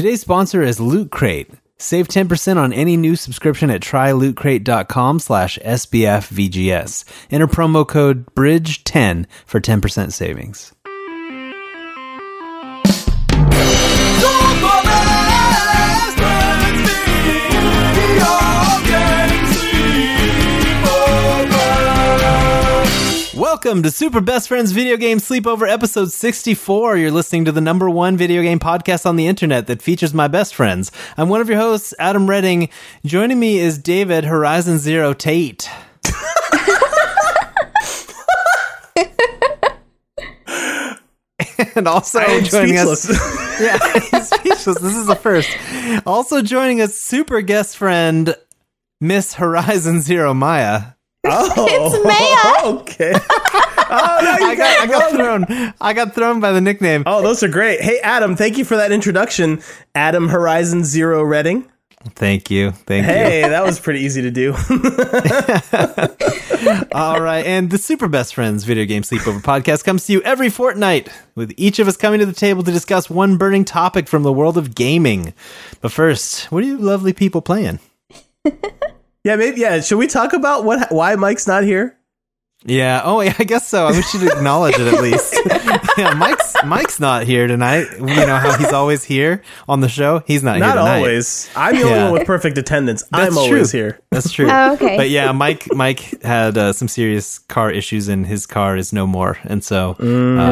Today's sponsor is Loot Crate. Save 10% on any new subscription at trylootcrate.com slash SBFVGS. Enter promo code BRIDGE10 for 10% savings. Welcome to Super Best Friends Video Game Sleepover episode 64. You're listening to the number one video game podcast on the internet that features my best friends. I'm one of your hosts, Adam Redding. Joining me is David Horizon Zero Tate. and also joining us. Yeah, he's speechless. This is the first. Also joining us, super guest friend, Miss Horizon Zero Maya. Oh, It's Maya. Okay. Oh, no, you I got, I got thrown. I got thrown by the nickname. Oh, those are great. Hey, Adam, thank you for that introduction. Adam Horizon Zero Redding. Thank you. Thank you. Hey, that was pretty easy to do. All right, and the Super Best Friends Video Game Sleepover podcast comes to you every fortnight, with each of us coming to the table to discuss one burning topic from the world of gaming. But first, what are you lovely people playing? yeah, maybe. Yeah, should we talk about what why Mike's not here? Yeah. Oh, yeah, I guess so. I wish you'd acknowledge it at least. yeah, Mike's Mike's not here tonight. You know how he's always here on the show. He's not, Not here tonight. always. I'm the only one with perfect attendance. That's I'm always here. That's true. Oh, okay. But yeah, Mike Mike had uh, some serious car issues, and his car is no more. And so uh,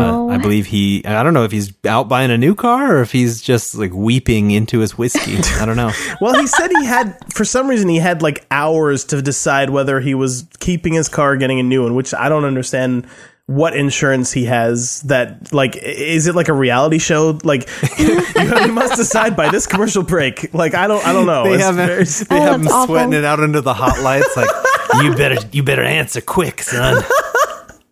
Oh. I believe he. I don't know if he's out buying a new car or if he's just like weeping into his whiskey. I don't know. Well, he said he had, for some reason, he had like hours to decide whether he was keeping his car or getting a new one, which I don't understand what insurance he has that like is it like a reality show like you, you must decide by this commercial break like i don't i don't know They It's have him, very- they Oh, have him awful. sweating it out under the hot lights. Like you better you better answer quick, son.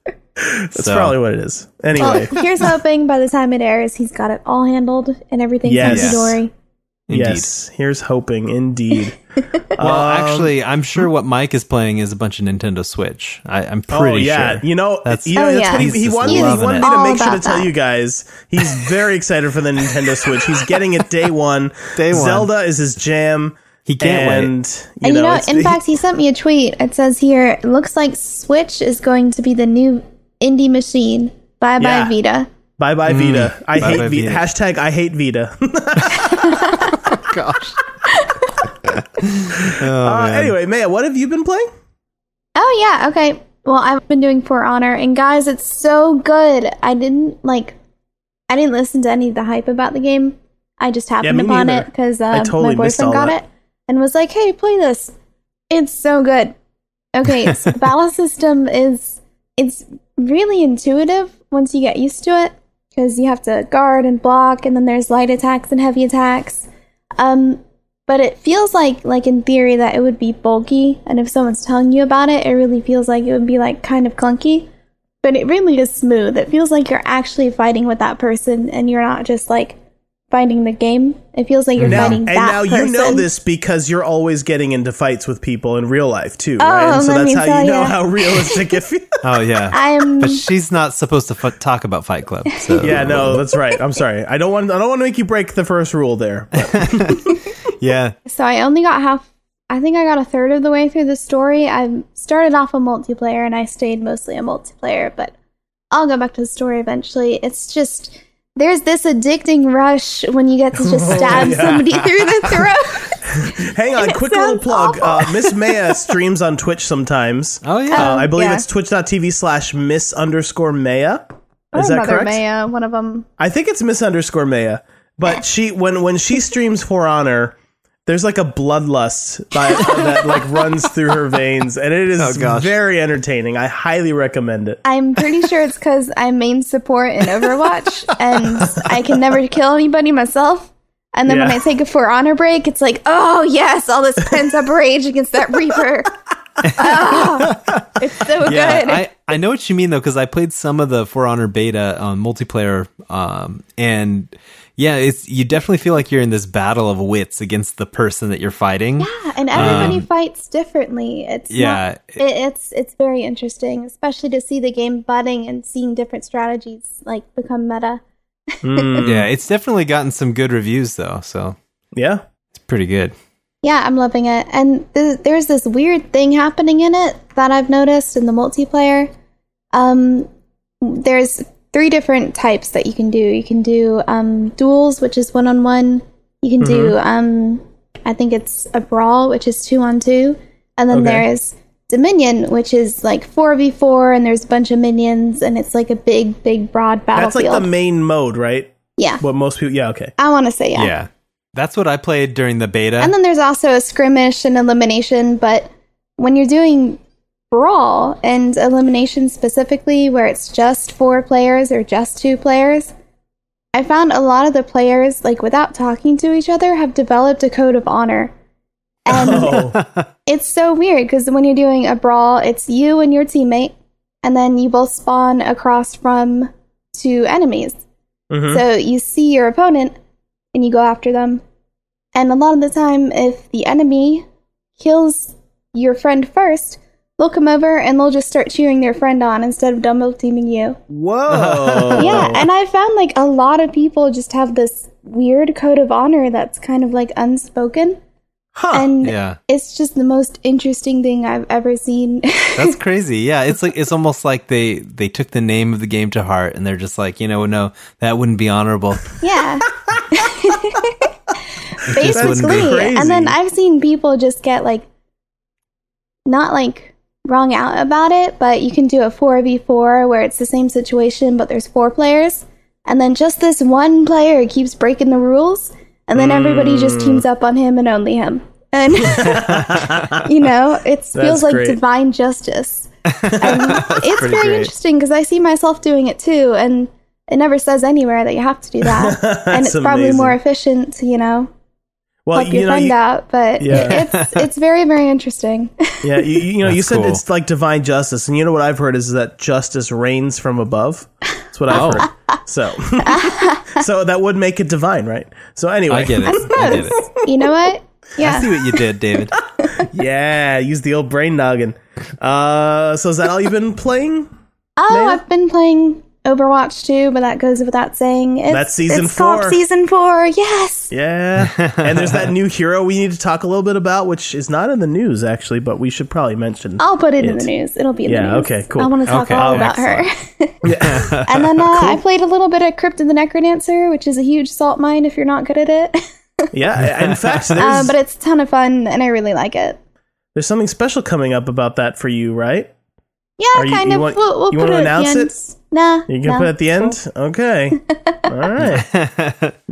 that's So- probably what it is anyway Well, here's hoping by the time it airs, he's got it all handled and everything's Yes. hunky dory. Indeed. yes here's hoping indeed Well, Um, actually, I'm sure what Mike is playing is a bunch of Nintendo Switch. I, I'm Oh pretty yeah, sure. you know, That's- you know, Oh, that's yeah. what he, He's he wanted, he wanted me to make sure to about tell you guys he's very excited for the Nintendo Switch. He's getting it day one. Day one. Zelda is his jam. He can't wait. and, You And you know, in fact, he sent me a tweet. It says here, it looks like Switch is going to be the new indie machine. Bye bye Yeah. Vita. Bye bye Vita. I Mm. Bye-bye hate Vita. Vita. Hashtag I hate Vita. Gosh. uh, anyway, Maya, what have you been playing? Oh yeah, okay. Well, I've been doing For Honor, and guys, it's so good. I didn't like, I didn't listen to any of the hype about the game. I just happened me upon neither. it because uh, totally my boyfriend got that. it and was like, "Hey, play this. It's so good." Okay, so the battle system is it's really intuitive once you get used to it because you have to guard and block, and then there's light attacks and heavy attacks. Um, but it feels like like in theory that it would be bulky and if someone's telling you about it it really feels like it would be like kind of clunky. But it really is smooth. It feels like you're actually fighting with that person and you're not just like fighting the game it feels like you're Now, fighting and that now person you know this because you're always getting into fights with people in real life too, Oh, right? And so that's how you know ya. how realistic it feels. Oh yeah. i'm but she's not supposed to f- talk about Fight Club. So yeah, no, that's right. I'm sorry. I don't want. I don't want to make you break the first rule there. yeah. so i only got half i think i got a third of the way through the story i started off a multiplayer and i stayed mostly a multiplayer but i'll go back to the story eventually it's just there's this addicting rush when you get to just stab yeah. somebody through the throat Hang on, It quick little plug. Uh, Miss Maya streams on Twitch sometimes. Oh yeah. Uh, I believe yeah. it's twitch.tv slash miss underscore Maya. Is Or that Mother correct? Maya, one of them. I think it's miss underscore Maya. But she when when she streams For Honor, there's like a bloodlust by, that like runs through her veins, and it is Oh, very entertaining. I highly recommend it. I'm pretty sure it's because I'm main support in Overwatch, and I can never kill anybody myself. And then when I take a For Honor break, it's like, oh yes, all this pent up rage against that Reaper. It's so yeah, good. I, I know what you mean though because I played some of the For Honor beta on multiplayer, um, and yeah, it's you definitely feel like you're in this battle of wits against the person that you're fighting. yeah, and everybody fights differently. It's Um, Yeah. not, it, it's it's very interesting, especially to see the game budding and seeing different strategies like become meta. Mm, Yeah, it's definitely gotten some good reviews though, so yeah. it's pretty good. Yeah, I'm loving it. And th- there's this weird thing happening in it that I've noticed in the multiplayer. Um, there's three different types that you can do. You can do um, duels, which is one on one. You can do, um, I think it's a brawl, which is two on two. And then Okay. there's Dominion, which is like 4v4, and there's a bunch of minions, and it's like a big, big, broad battle. That's like the main mode, right? yeah, What most people. Yeah. Okay. I want to say Yeah. yeah. That's what I played during the beta. And then there's also a skirmish and elimination, but when you're doing brawl and elimination specifically, where it's just four players or just two players, I found a lot of the players, like without talking to each other, have developed a code of honor. And Oh. it's so weird because when you're doing a brawl, it's you and your teammate, and then you both spawn across from two enemies. Mhm. So you see your opponent and you go after them. And a lot of the time, if the enemy kills your friend first, they'll come over and they'll just start cheering their friend on instead of double teaming you. Whoa. Yeah, and I found like a lot of people just have this weird code of honor that's kind of like unspoken. Huh. And yeah. it's just the most interesting thing I've ever seen. That's crazy. Yeah, it's like it's almost like they they took the name of the game to heart and they're just like, you know, no, that wouldn't be honorable. yeah. just wouldn't be. Basically. And then. I've seen people just get like not like wrong out about it, but you can do a 4v4 where it's the same situation but there's four players and then just this one player keeps breaking the rules and then everybody just Mm. teams up on him and only him. And you know, it feels like great. divine justice. And it's very great. interesting because I see myself doing it too and it never says anywhere that you have to do that. and it's probably amazing. more efficient you know, well, help your you know, friend you, out, but Yeah. it's it's very very interesting. yeah, you, you know, you said cool. it's like divine justice, and you know what I've heard is that justice reigns from above. That's what I've Oh. heard. So, so that would make it divine, right? So anyway, I get it. I get it. you know what? I Yeah. see what you did, David. yeah, use the old brain noggin. Uh, so is that all you've been playing? Oh, Maya? I've been playing Overwatch too, but that goes without saying. It's, That's season it's called four. Season four. Yes. Yeah, and there's that new hero we need to talk a little bit about, which is not in the news actually, but we should probably mention. I'll put it in the news. It'll be in Yeah, the news. okay, cool. I want to talk Okay, all oh, about her. Yeah. and then uh, I played a little bit of Crypt of the Necrodancer, which is a huge salt mine if you're not good at it. yeah, in fact, there's, um, but it's a ton of fun, and I really like it. there's something special coming up about that for you, right? Yeah, Are you- kind you of. want- we'll we'll you put wanna it at the announce end. it? Nah, You can no, put it at the end? Okay. All right.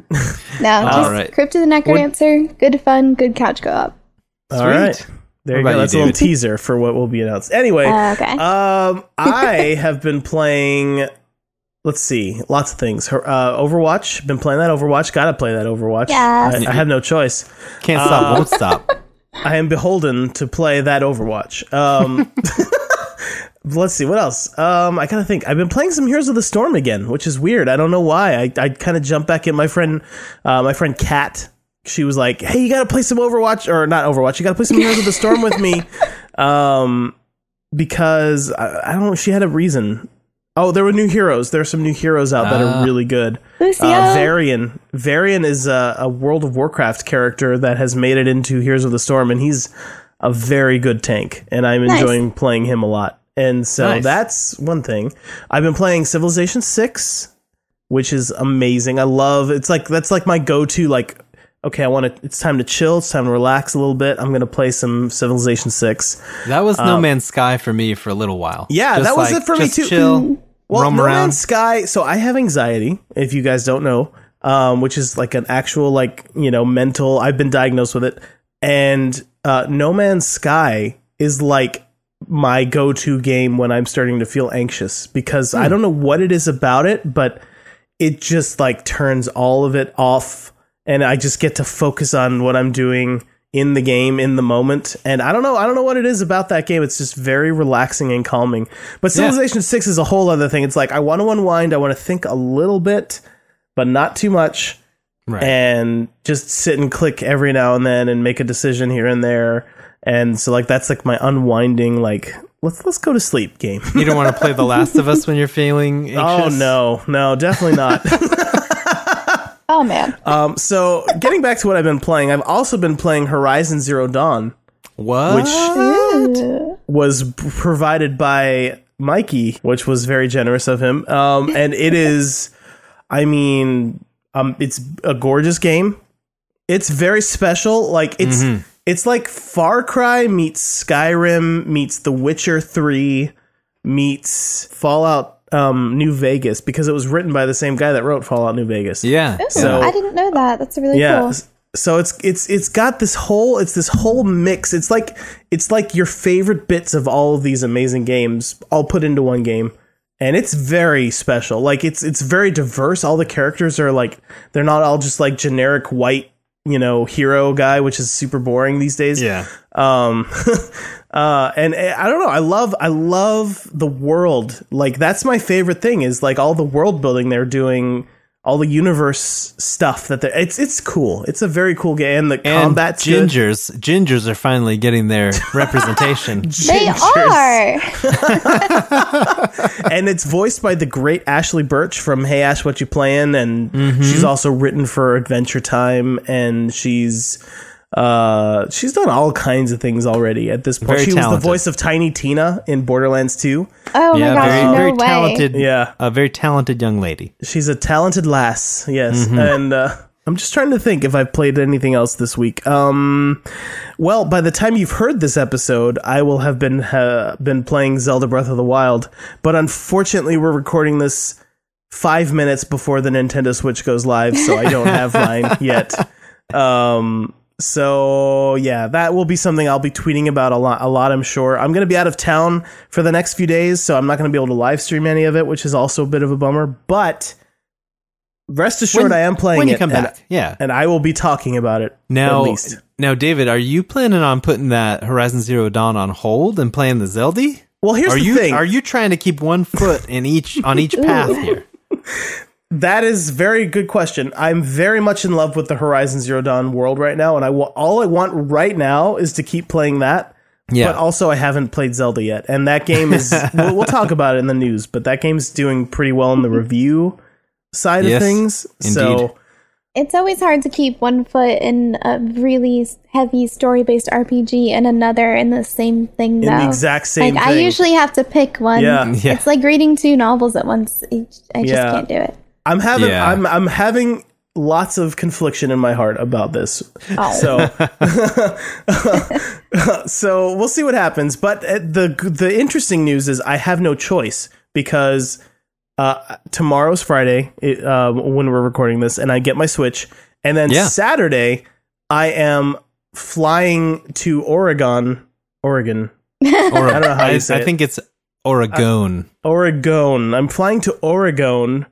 No, All just right. Crypt of the Necrodancer. Good fun, good couch co-op. All right. There What you go. you, That's a little teaser for what will be announced. Anyway, Uh, okay. um, I have been playing. Let's see, lots of things. Her- Uh, Overwatch. Been playing that Overwatch. Got to play that Overwatch. Yes. I, I have no choice. Can't stop, won't stop. I am beholden to play that Overwatch. Um, let's see what else. Um, I kind of think I've been playing some Heroes of the Storm again, which is weird. I don't know why. I, I kind of jumped back in. My friend, uh, my friend Kat, she was like, "Hey, you got to play some Overwatch or not Overwatch? You got to play some Heroes of the Storm with me." Um, because I, I don't know. She had a reason. Oh, there were new heroes. There are some new heroes out that Ah. are really good. Lucio. Uh, Varian. Varian is a, a World of Warcraft character that has made it into Heroes of the Storm, and he's a very good tank, and I'm Nice. enjoying playing him a lot. And so Nice. that's one thing. I've been playing Civilization Six, which is amazing. I love. It's like that's like my go-to. Like, okay, I want to. It's time to chill. It's time to relax a little bit. I'm gonna play some Civilization Six. That was No Man's Sky for me for a little while. Um, Yeah, Just that was like, it for me just too. Chill, Well, No around. Man's Sky. So I have anxiety. If you guys don't know, um, which is like an actual like you know mental. I've been diagnosed with it, and uh, No Man's Sky is like my go-to game when I'm starting to feel anxious because Hmm. I don't know what it is about it, but it just like turns all of it off, and I just get to focus on what I'm doing in the game in the moment and i don't know i don't know what it is about that game it's just very relaxing and calming but Yeah. civilization 6 is a whole other thing it's like i want to unwind i want to think a little bit but not too much Right. and just sit and click every now and then and make a decision here and there and so like that's like my unwinding like let's let's go to sleep game you don't want to play The Last of Us when you're feeling oh no no definitely not Oh man. Um, so getting back to what I've been playing, I've also been playing Horizon Zero Dawn, What? which Ooh. was p- provided by Mikey, which was very generous of him. Um, and it is, I mean, um, it's a gorgeous game. It's very special. Like it's it's like Far Cry meets Skyrim meets The Witcher Three meets Fallout um, New Vegas because it was written by the same guy that wrote Fallout New Vegas. yeah. So- I didn't know that. That's really yeah cool. s- so it's it's it's got this whole it's this whole mix it's like it's like your favorite bits of all of these amazing games all put into one game and it's very special like it's it's very diverse all the characters are like they're not all just like generic white you know hero guy which is super boring these days. Yeah. um uh and uh, i don't know. I love i love the world. Like that's my favorite thing is like all the world building they're doing all the universe stuff that they're it's it's cool it's a very cool game the And combat's good. gingers, gingers are finally getting their representation. They are. and it's voiced by the great Ashly Burch from Hey Ash What You Playin' and Mm-hmm. she's also written for Adventure Time and she's uh she's done all kinds of things already at this point. Very she was the voice of Tiny Tina in Borderlands 2. Oh yeah, my gosh, very, no very way. talented. Yeah. a very talented young lady. She's a talented lass, yes. Mm-hmm. And uh, I'm just trying to think if I've played anything else this week. Um, well, by the time you've heard this episode, I will have been uh, been playing Zelda Breath of the Wild. But unfortunately, we're recording this five minutes before the Nintendo Switch goes live, so I don't have mine yet. Um, so yeah, that will be something I'll be tweeting about a lot. A lot, I'm sure. I'm going to be out of town for the next few days, so I'm not going to be able to live stream any of it, which is also a bit of a bummer. But rest assured, When- I am playing when you come and- back. Yeah. and I will be talking about it. Now, at least. now, David, are you planning on putting that Horizon Zero Dawn on hold and playing the Zelda? Well, here's Are the you thing. are you trying to keep one foot in each on each path here? That is very good question. I'm very much in love with the Horizon Zero Dawn world right now, and I all I want right now is to keep playing that. Yeah. But also, I haven't played Zelda yet, and that game is. we'll, we'll talk about it in the news, but that game's doing pretty well in the mm-hmm. review side Yes, of things. indeed. So It's always hard to keep one foot in a really heavy story-based RPG and another in the same thing. in the exact same like I usually have to pick one. Yeah. Yeah. It's like reading two novels at once. I just Yeah. can't do it. I'm having. Yeah. I'm. I'm having lots of confliction in my heart about this. Oh. So, so we'll see what happens. But uh, the the interesting news is I have no choice because uh, tomorrow's Friday uh, when we're recording this, and I get my Switch, and then Yeah. Saturday I am flying to Oregon, Oregon, Or, I don't know how you say I it. think it's Oregon. Oregon. I'm flying to Oregon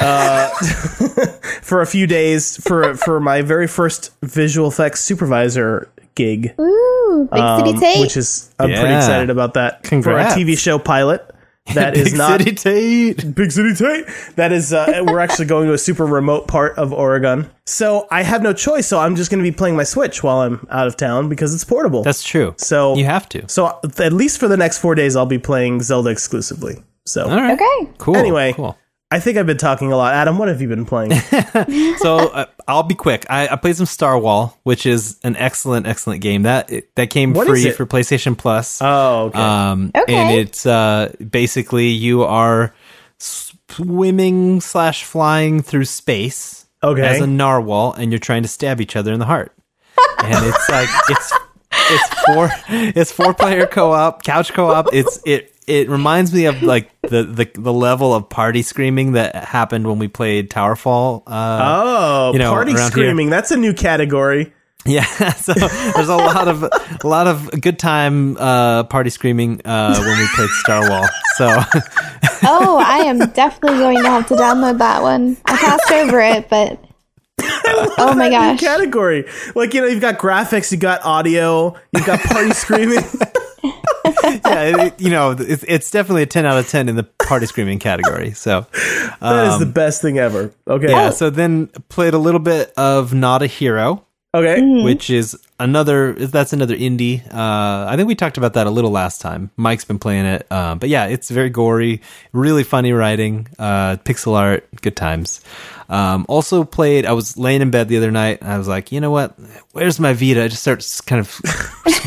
uh, for a few days for for my very first visual effects supervisor gig, Ooh, Big City um, Tate. which is I'm pretty excited about that Congrats. for a TV show pilot. That is Big not City Tate. Big City Tate. That is, uh, we're actually going to a super remote part of Oregon. So I have no choice. So I'm just going to be playing my Switch while I'm out of town because it's portable. That's true. so You have to. So at least for the next four days, I'll be playing Zelda exclusively. So All right. okay. Cool. Anyway. cool. I think I've been talking a lot. Adam, what have you been playing? So uh, I'll be quick. I, I played some Starwhal, which is an excellent, excellent game. That it, that came What is free for PlayStation Plus. oh, okay. Um, Okay. and it's uh, basically you are swimming slash flying through space Okay. as a narwhal, and you're trying to stab each other in the heart. And it's like it's it's four it's four player co op, couch co op. It's it it reminds me of like the, the the level of party screaming that happened when we played Towerfall. Uh, oh, you know, party around screaming. That's a new category. yeah, so there's a lot of a lot of good time uh, party screaming uh, when we played Starwhal. So Oh, I am definitely going to have to download that one. I passed over it, but oh my gosh. category. Like, you know, you've got graphics, you got audio, you've got party screaming. yeah, it, you know, it's, it's definitely a 10 out of 10 in the party screaming category. So That is the best thing ever. Okay. Um, yeah, so then played a little bit of Not a Hero. Okay. Mm-hmm. which is another that's another indie. Uh, I think we talked about that a little last time. Mike's been playing it, um, but yeah, it's very gory, really funny writing, uh, pixel art, good times. Um, also played. I was laying in bed the other night, and I was like, you know what? Where's my Vita? I just start kind of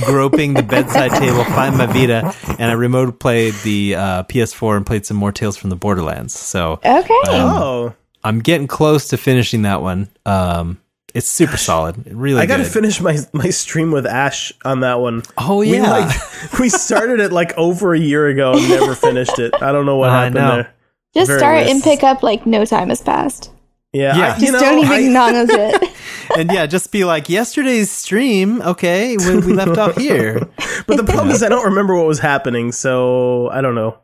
groping the bedside table, find my Vita, and I remote played the uh, PS4 and played some more Tales from the Borderlands. So Okay. Oh, I'm getting close to finishing that one. Um, it's super solid, really. I got to finish my my stream with Ash on that one. Oh We yeah. like we started it like over a year ago and never finished it. I don't know what I happened know. there. Just very start nice. and pick up like no time has passed. Yeah, Yeah. I, you Just know, don't even I- acknowledge it. and yeah, just be like yesterday's stream. Okay, when we left off here. but the problem is I don't remember what was happening, so I don't know.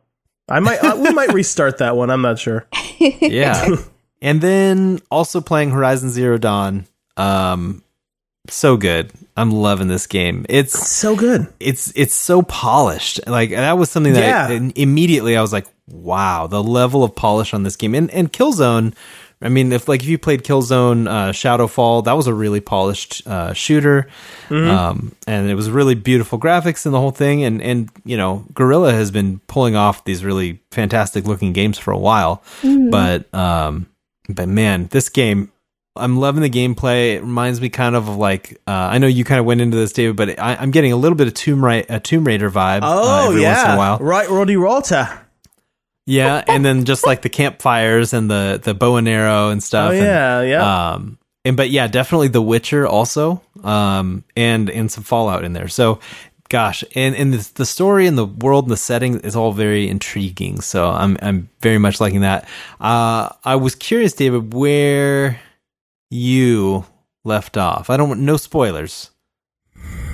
I might uh, we might restart that one. I'm not sure. Yeah, and then also playing Horizon Zero Dawn. Um, so good. I'm loving this game. It's So good. it's it's so polished. Like that was something that I- immediately I was like, wow, the level of polish on this game. And and Killzone. I mean, if like if you played Killzone uh, Shadowfall, that was a really polished uh, shooter, um, and it was really beautiful graphics and the whole thing. And and you know, Guerrilla has been pulling off these really fantastic looking games for a while, but um, but man, this game I'm loving the gameplay. It reminds me kind of of like uh, I know you kind of went into this, David, but I, I'm getting a little bit of Tomb Ra- a Tomb Raider vibe. uh, Oh every yeah, once in a while. right, Roddy Rolta. Yeah, and then just like the campfires and the the bow and arrow and Oh stuff. and, yeah, yeah. um, and but yeah, definitely The Witcher also, um, and and some Fallout in there. So, gosh, and and the, the story and the world and the setting is all very intriguing. So I'm I'm very much liking that. Uh, I was curious, David, where you left off. I don't want no spoilers.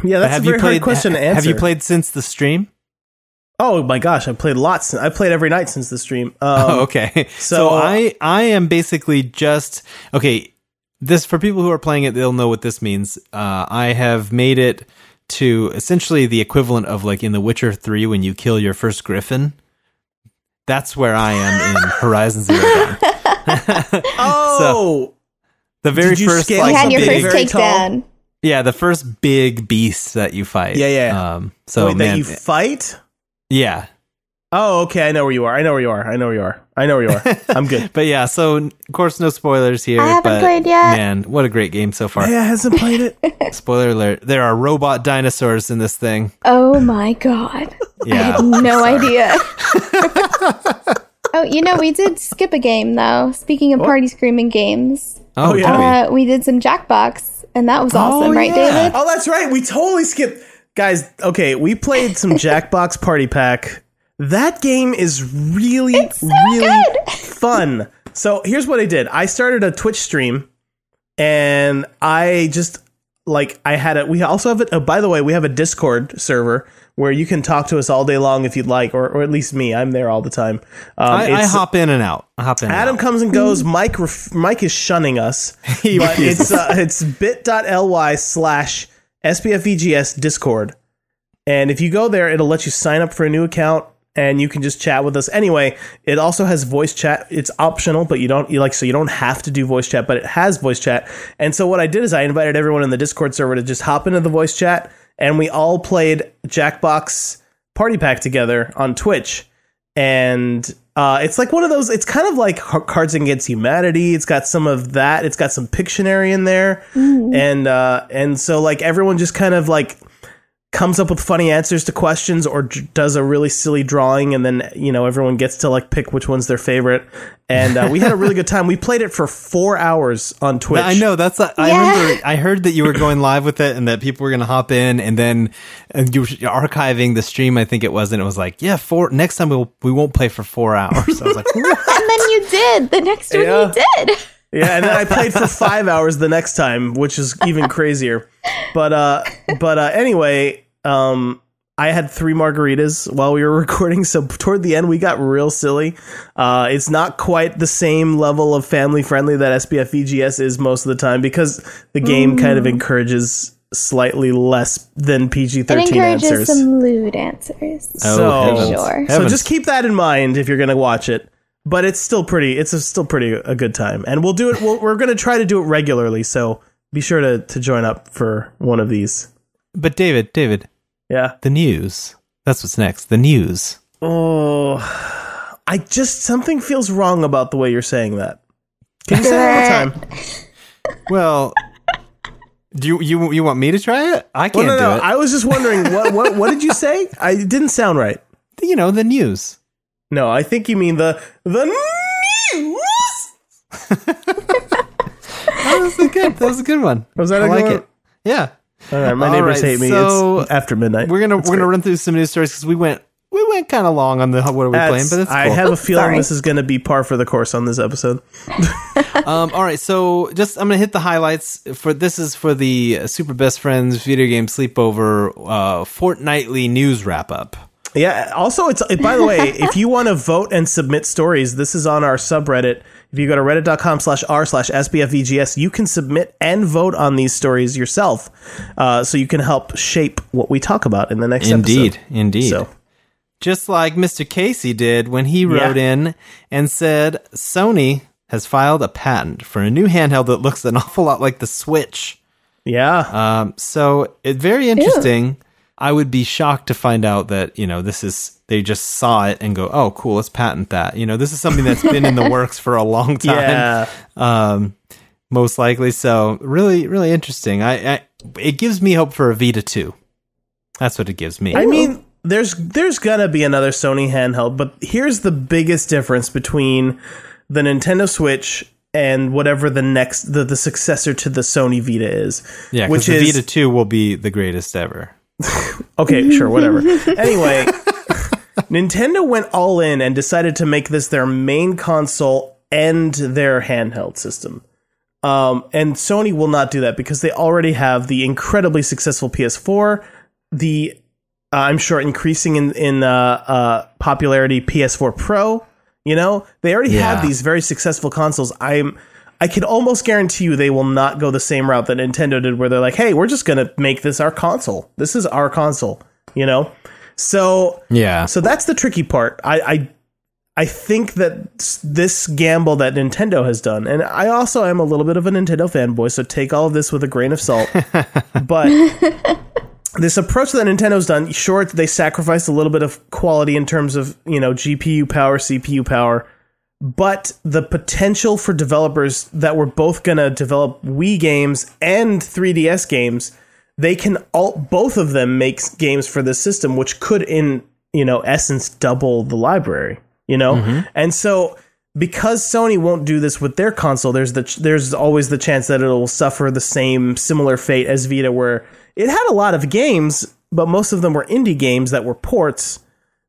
yeah, that's a very played? hard question to ha- answer. Have you played since the stream? Oh my gosh, I played lots. I played every night since the stream. Um, Oh, okay. So, so- I I am basically just okay. This for people who are playing it, they'll know what this means. Uh, I have made it to essentially the equivalent of like in The Witcher Three when you kill your first Griffin. That's where I am in Horizon Zero Dawn. Oh, The very Did you first, scale You like, had your something first very tall? takedown. yeah, the first big beast that you fight. Yeah, yeah. Um, so wait, man, that you fight? Yeah, Oh, okay. I know where you are. I know where you are. I know where you are. I know where you are. I'm good. but yeah. So of course, no spoilers here. I haven't but played yet. Man, what a great game so far. Hey, I hasn't played it. Spoiler alert: there are robot dinosaurs in this thing. Oh my god. I Yeah, had no idea. oh, you know, we did skip a game though. Speaking of party screaming games, Oh, Oh, yeah. yeah. uh, we did some Jackbox, and that was awesome, right, yeah. David? Oh, that's right. We totally skipped. Guys, okay, we played some Jackbox Party Pack. That game is really, really good. fun. So here's what I did. I started a Twitch stream, and I just like I had it. We also have it. Oh, by the way, we have a Discord server where you can talk to us all day long if you'd like, or, or at least me. I'm there all the time. Um, I, I hop in and out. I hop in. Adam out. comes and goes. Mike ref- Mike is shunning us. He but it's uh, it's bit.ly slash SBFVGS Discord. And if you go there, it'll let you sign up for a new account and you can just chat with us. Anyway, it also has voice chat. It's optional, but you don't you like so you don't have to do voice chat, but it has voice chat. And so what I did is I invited everyone in the Discord server to just hop into the voice chat and we all played Jackbox Party Pack together on Twitch and uh, it's like one of those. It's kind of like Cards Against Humanity. It's got some of that. It's got some Pictionary in there, and uh, and so like everyone just kind of like comes up with funny answers to questions or j- does a really silly drawing, and then you know everyone gets to like pick which one's their favorite. And uh, we had a really good time. We played it for four hours on Twitch. I know that's. I Yeah. remember. I heard that you were going live with it, and that people were going to hop in, and then and you were archiving the stream. I think it was, and it was like, yeah, four. Next time we'll we won't play for four hours. I was like, what? And then you did. The next one Yeah. you did. Yeah, and then I played for five hours the next time, which is even crazier. But uh, but uh, anyway, um, I had three margaritas while we were recording, so toward the end we got real silly. Uh, it's not quite the same level of family friendly that SBF VGS is most of the time because the game kind of encourages slightly less than PG It thirteen encourages answers. some lewd answers. Oh, So- heavens. Sure. So just keep that in mind if you're going to watch it. But it's still pretty. It's a, still pretty a good time, and we'll do it. We'll, we're going to try to do it regularly. So be sure to to join up for one of these. But David, David, Yeah. the news. That's what's next. The news. Oh, I just something feels wrong about the way you're saying that. Can you say that one more time? Well, do you you you want me to try it? I can't no, do no. it. I was just wondering what what what did you say? I it didn't sound right. you know the news. No, I think you mean the the news. That was a good. That was a good one. Was that I a like good it. Yeah. All right, my All neighbors right, hate me. so it's after midnight. We're gonna That's we're gonna run through some news stories because we went we went kind of long on the what are we playing, but it's cool. I have a feeling Sorry. this is going to be par for the course on this episode. Um, all right, so just I'm gonna hit the highlights for this is for the Super Best Friends video game sleepover uh, fortnightly news wrap up. Yeah. Also, it's by the way, if you want to vote and submit stories, this is on our subreddit. If you go to reddit.com slash r slash sbfvgs, you can submit and vote on these stories yourself, uh, so you can help shape what we talk about in the next Indeed, episode. indeed. So Just like Mr. Casey did when he wrote in and said Sony has filed a patent for a new handheld that looks an awful lot like the Switch. yeah, Um, so it's very interesting. I would be shocked to find out that you know this is they just saw it and go, oh, cool, let's patent that. You know, this is something that's been in the works for a long time. yeah. um, most likely. So really, really interesting. I, I it gives me hope for a Vita two. That's what it gives me. I mean, there's there's gonna be another Sony handheld, but here's the biggest difference between the Nintendo Switch and whatever the next the, the successor to the Sony Vita is. yeah, which the is Vita two will be the greatest ever. okay, sure, whatever. anyway, Nintendo went all in and decided to make this their main console and their handheld system. Um, and Sony will not do that because they already have the incredibly successful PS4, the uh, I'm sure increasing in in uh, uh, popularity PS4 Pro. You know, they already Yeah. have these very successful consoles. I'm I can almost guarantee you they will not go the same route that Nintendo did, where they're like, "Hey, we're just gonna make this our console. This is our console." You know, so Yeah. so that's the tricky part. I, I I think that this gamble that Nintendo has done, and I also am a little bit of a Nintendo fanboy, so take all of this with a grain of salt. but this approach that Nintendo's done, sure, they sacrificed a little bit of quality in terms of you know GPU power, CPU power, but the potential for developers that were both gonna develop Wii games and 3DS games, they can all both of them make games for this system, which could in you know essence double the library. You know, mm-hmm. and so because Sony won't do this with their console, there's the ch- there's always the chance that it'll suffer the same similar fate as Vita, where it had a lot of games, but most of them were indie games that were ports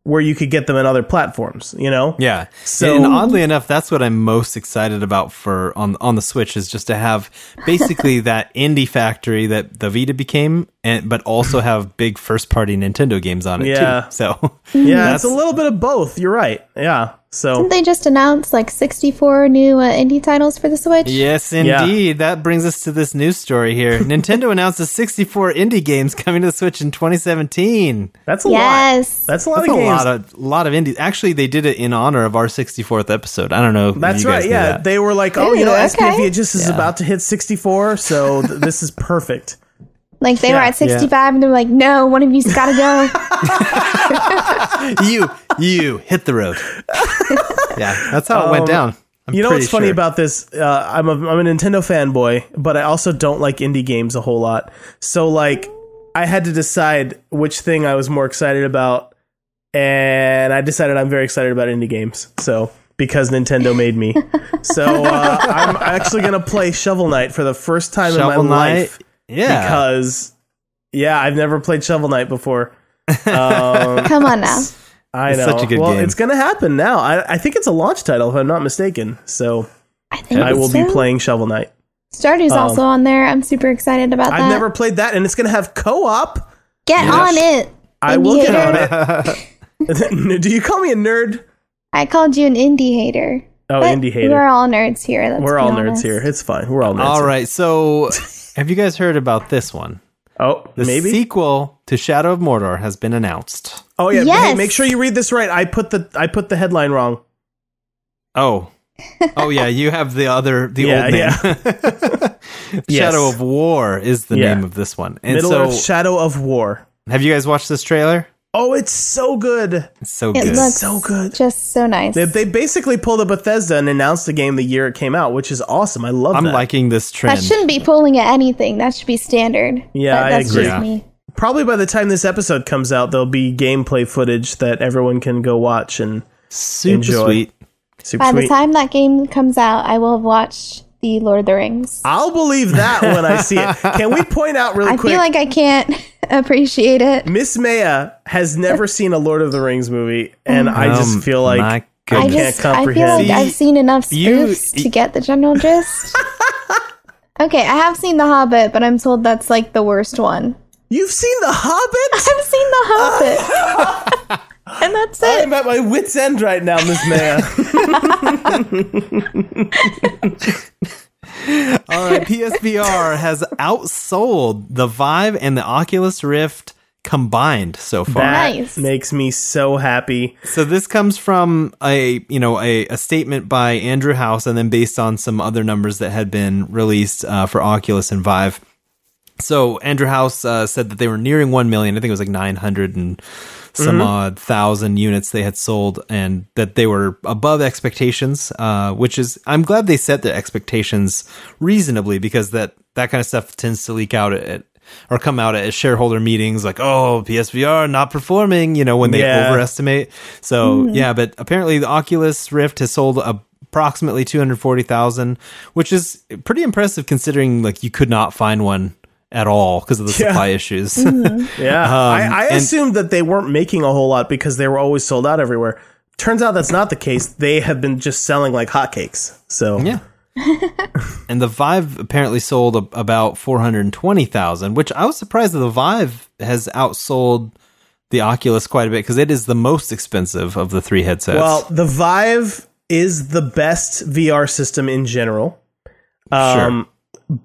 where you could get them on other platforms. You know, Yeah. So- and oddly enough, that's what I'm most excited about for on on the Switch is just to have basically that indie factory that the Vita became, and but also have big first party Nintendo games on it Yeah. too. So yeah, that's- it's a little bit of both. You're right. Yeah, so Didn't they just announce like 64 new uh, indie titles for the Switch? Yes, indeed. That brings us to this news story here. Nintendo announces 64 indie games coming to the Switch in 2017. that's a Yes. lot. That's a lot That's of a games. lot of lot of indies. Actually, they did it in honor of our 64th episode. I don't know. That's you guys right. Yeah, that. they were like, "Oh, you Ooh, know, okay. SPF just is Yeah. about to hit 64, so th- this is perfect." Like they were at 65 and they're like, no, one of you's gotta go. you you hit the road. yeah, that's how it went down. I'm Um, You know pretty what's funny sure. about this? Uh, I'm a I'm a Nintendo fanboy, but I also don't like indie games a whole lot. So like, I had to decide which thing I was more excited about, and I decided I'm very excited about indie games. So because Nintendo made me, so uh, I'm actually gonna play Shovel Knight for the first time Shovel in my Knight? life Yeah, because yeah, I've never played Shovel Knight before. Um, Come on now. I It's know. such a good well, game. it's gonna happen now. I, I think it's a launch title if I'm not mistaken. So I think I will be playing Shovel Knight. Stardew's Um, also on there. I'm super excited about that. I've never played that, and it's going to have co-op. Get Yes. on it. I Indie will get hater. on it. Do you call me a nerd? I called you an indie hater. Oh, But indie hater. We're all nerds here. Let's We're be all honest. nerds here. It's fine. We're all nerds. All here. So, have you guys heard about this one? Oh, maybe The maybe. sequel to Shadow of Mordor has been announced. oh yeah. Hey, make sure you read this right. I put the I put the headline wrong. Oh, Oh yeah, you have the other the Yeah, old name. yeah. Shadow Yes. of War is the Yeah. name of this one. And Middle so, Earth Shadow of War. have you guys watched this trailer? Oh, it's so good. It's so It good. looks So good. just so nice. They, they basically pulled a Bethesda and announced the game the year it came out, which is awesome. I love that. I'm that. liking this trend. that trend. shouldn't be pulling at anything. That should be standard. Yeah, But I that's agree. just Yeah. me. Probably by the time this episode comes out, there'll be gameplay footage that everyone can go watch and Super Enjoy. sweet. super By the time that game comes out, I will have watched the Lord of the Rings. I'll believe that when I see it. Can we point out really I quick? I feel like I can't appreciate it. Miss Maya has never seen a Lord of the Rings movie, and I just Um, feel like I can't just I feel comprehend. like I've seen enough You- spoofs to get the general gist. okay, I have seen The Hobbit, but I'm told that's like the worst one. You've seen The Hobbit? I've seen The Hobbit, and that's it. I'm at my wit's end right now, Miss Maya. All right, PSVR has outsold the Vive and the Oculus Rift combined so far. That Nice. makes me so happy. So this comes from a you know a, a statement by Andrew House, and then based on some other numbers that had been released uh, for Oculus and Vive. So Andrew House uh, said that they were nearing one million. I think it was like nine hundred and some odd thousand units they had sold, and that they were above expectations. Uh, which is I'm glad they set their expectations reasonably because that that kind of stuff tends to leak out at. or come out at shareholder meetings like, oh, PSVR not performing, you know, when they Yeah. overestimate. So, yeah, but apparently the Oculus Rift has sold approximately 240,000, which is pretty impressive considering like you could not find one at all because of the Yeah. supply issues. Yeah. I, I and- assumed that they weren't making a whole lot because they were always sold out everywhere. Turns out that's not the case. They have been just selling like hotcakes. So yeah. and the Vive apparently sold a, about 420,000, which I was surprised that the Vive has outsold the Oculus quite a bit because it is the most expensive of the three headsets. Well, the Vive is the best VR system in general. Um,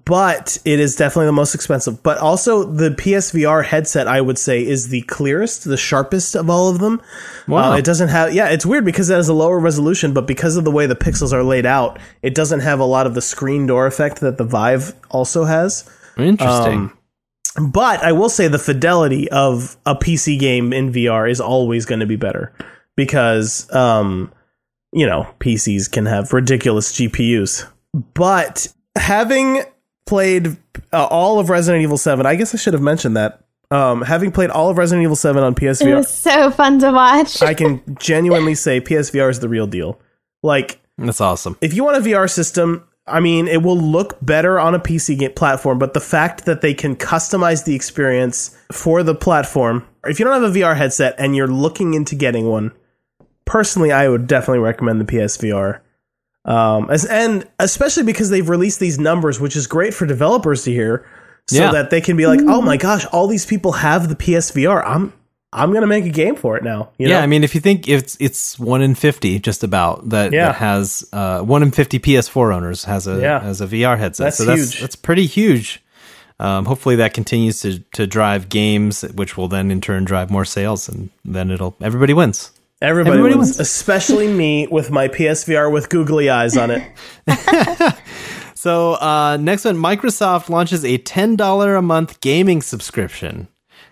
but it is definitely the most expensive. But also, the PSVR headset, I would say, is the clearest, the sharpest of all of them. Wow. Uh, it doesn't have, yeah, it's weird because it has a lower resolution, but because of the way the pixels are laid out, it doesn't have a lot of the screen door effect that the Vive also has. Interesting. um, But I will say the fidelity of a PC game in VR is always going to be better because, um, you know, PCs can have ridiculous GPUs. But having played uh, all of Resident Evil 7, I guess I should have mentioned that. Um, having played all of Resident Evil 7 on It PSVR, was so fun to watch. I can genuinely say PSVR is the real deal. Like, That's awesome. if you want a VR system, I mean, it will look better on a PC game platform, but the fact that they can customize the experience for the platform, if you don't have a VR headset and you're looking into getting one, personally, I would definitely recommend the PSVR. Um, as, and especially because they've released these numbers, which is great for developers to hear, so Yeah. that they can be like, "Oh my gosh, all these people have the PSVR. I'm I'm gonna make a game for it now." You yeah, know? I mean, if you think it's it's one in fifty, just about that, Yeah. that has uh, one in fifty PS4 owners has a Yeah. has a VR headset. That's so that's huge. that's pretty huge. Um, hopefully, that continues to to drive games, which will then in turn drive more sales, and then it'll everybody wins. Everybody, Everybody wins, wins. especially me with my PSVR with googly eyes on it. So uh, next one, Microsoft launches a ten dollar a month gaming subscription.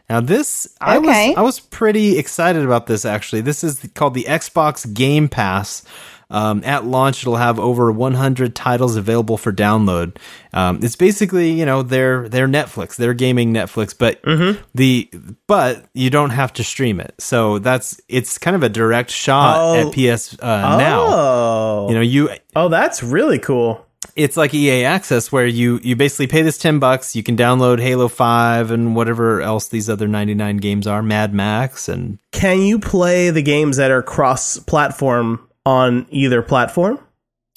Now this, I Okay. was I was pretty excited about this actually. This is called the Xbox Game Pass. Um, at launch, it'll have over 100 titles available for download. Um, it's basically, you know, their their Netflix, their gaming Netflix, but Mm-hmm. the but you don't have to stream it. So that's it's kind of a direct shot Oh. at PS uh, now. Oh, You know, you oh, that's really cool. it's like EA Access where you you basically pay this 10 bucks, you can download Halo 5 and whatever else these other 99 games are, Mad Max and Can you play the games that are cross-platform on either platform?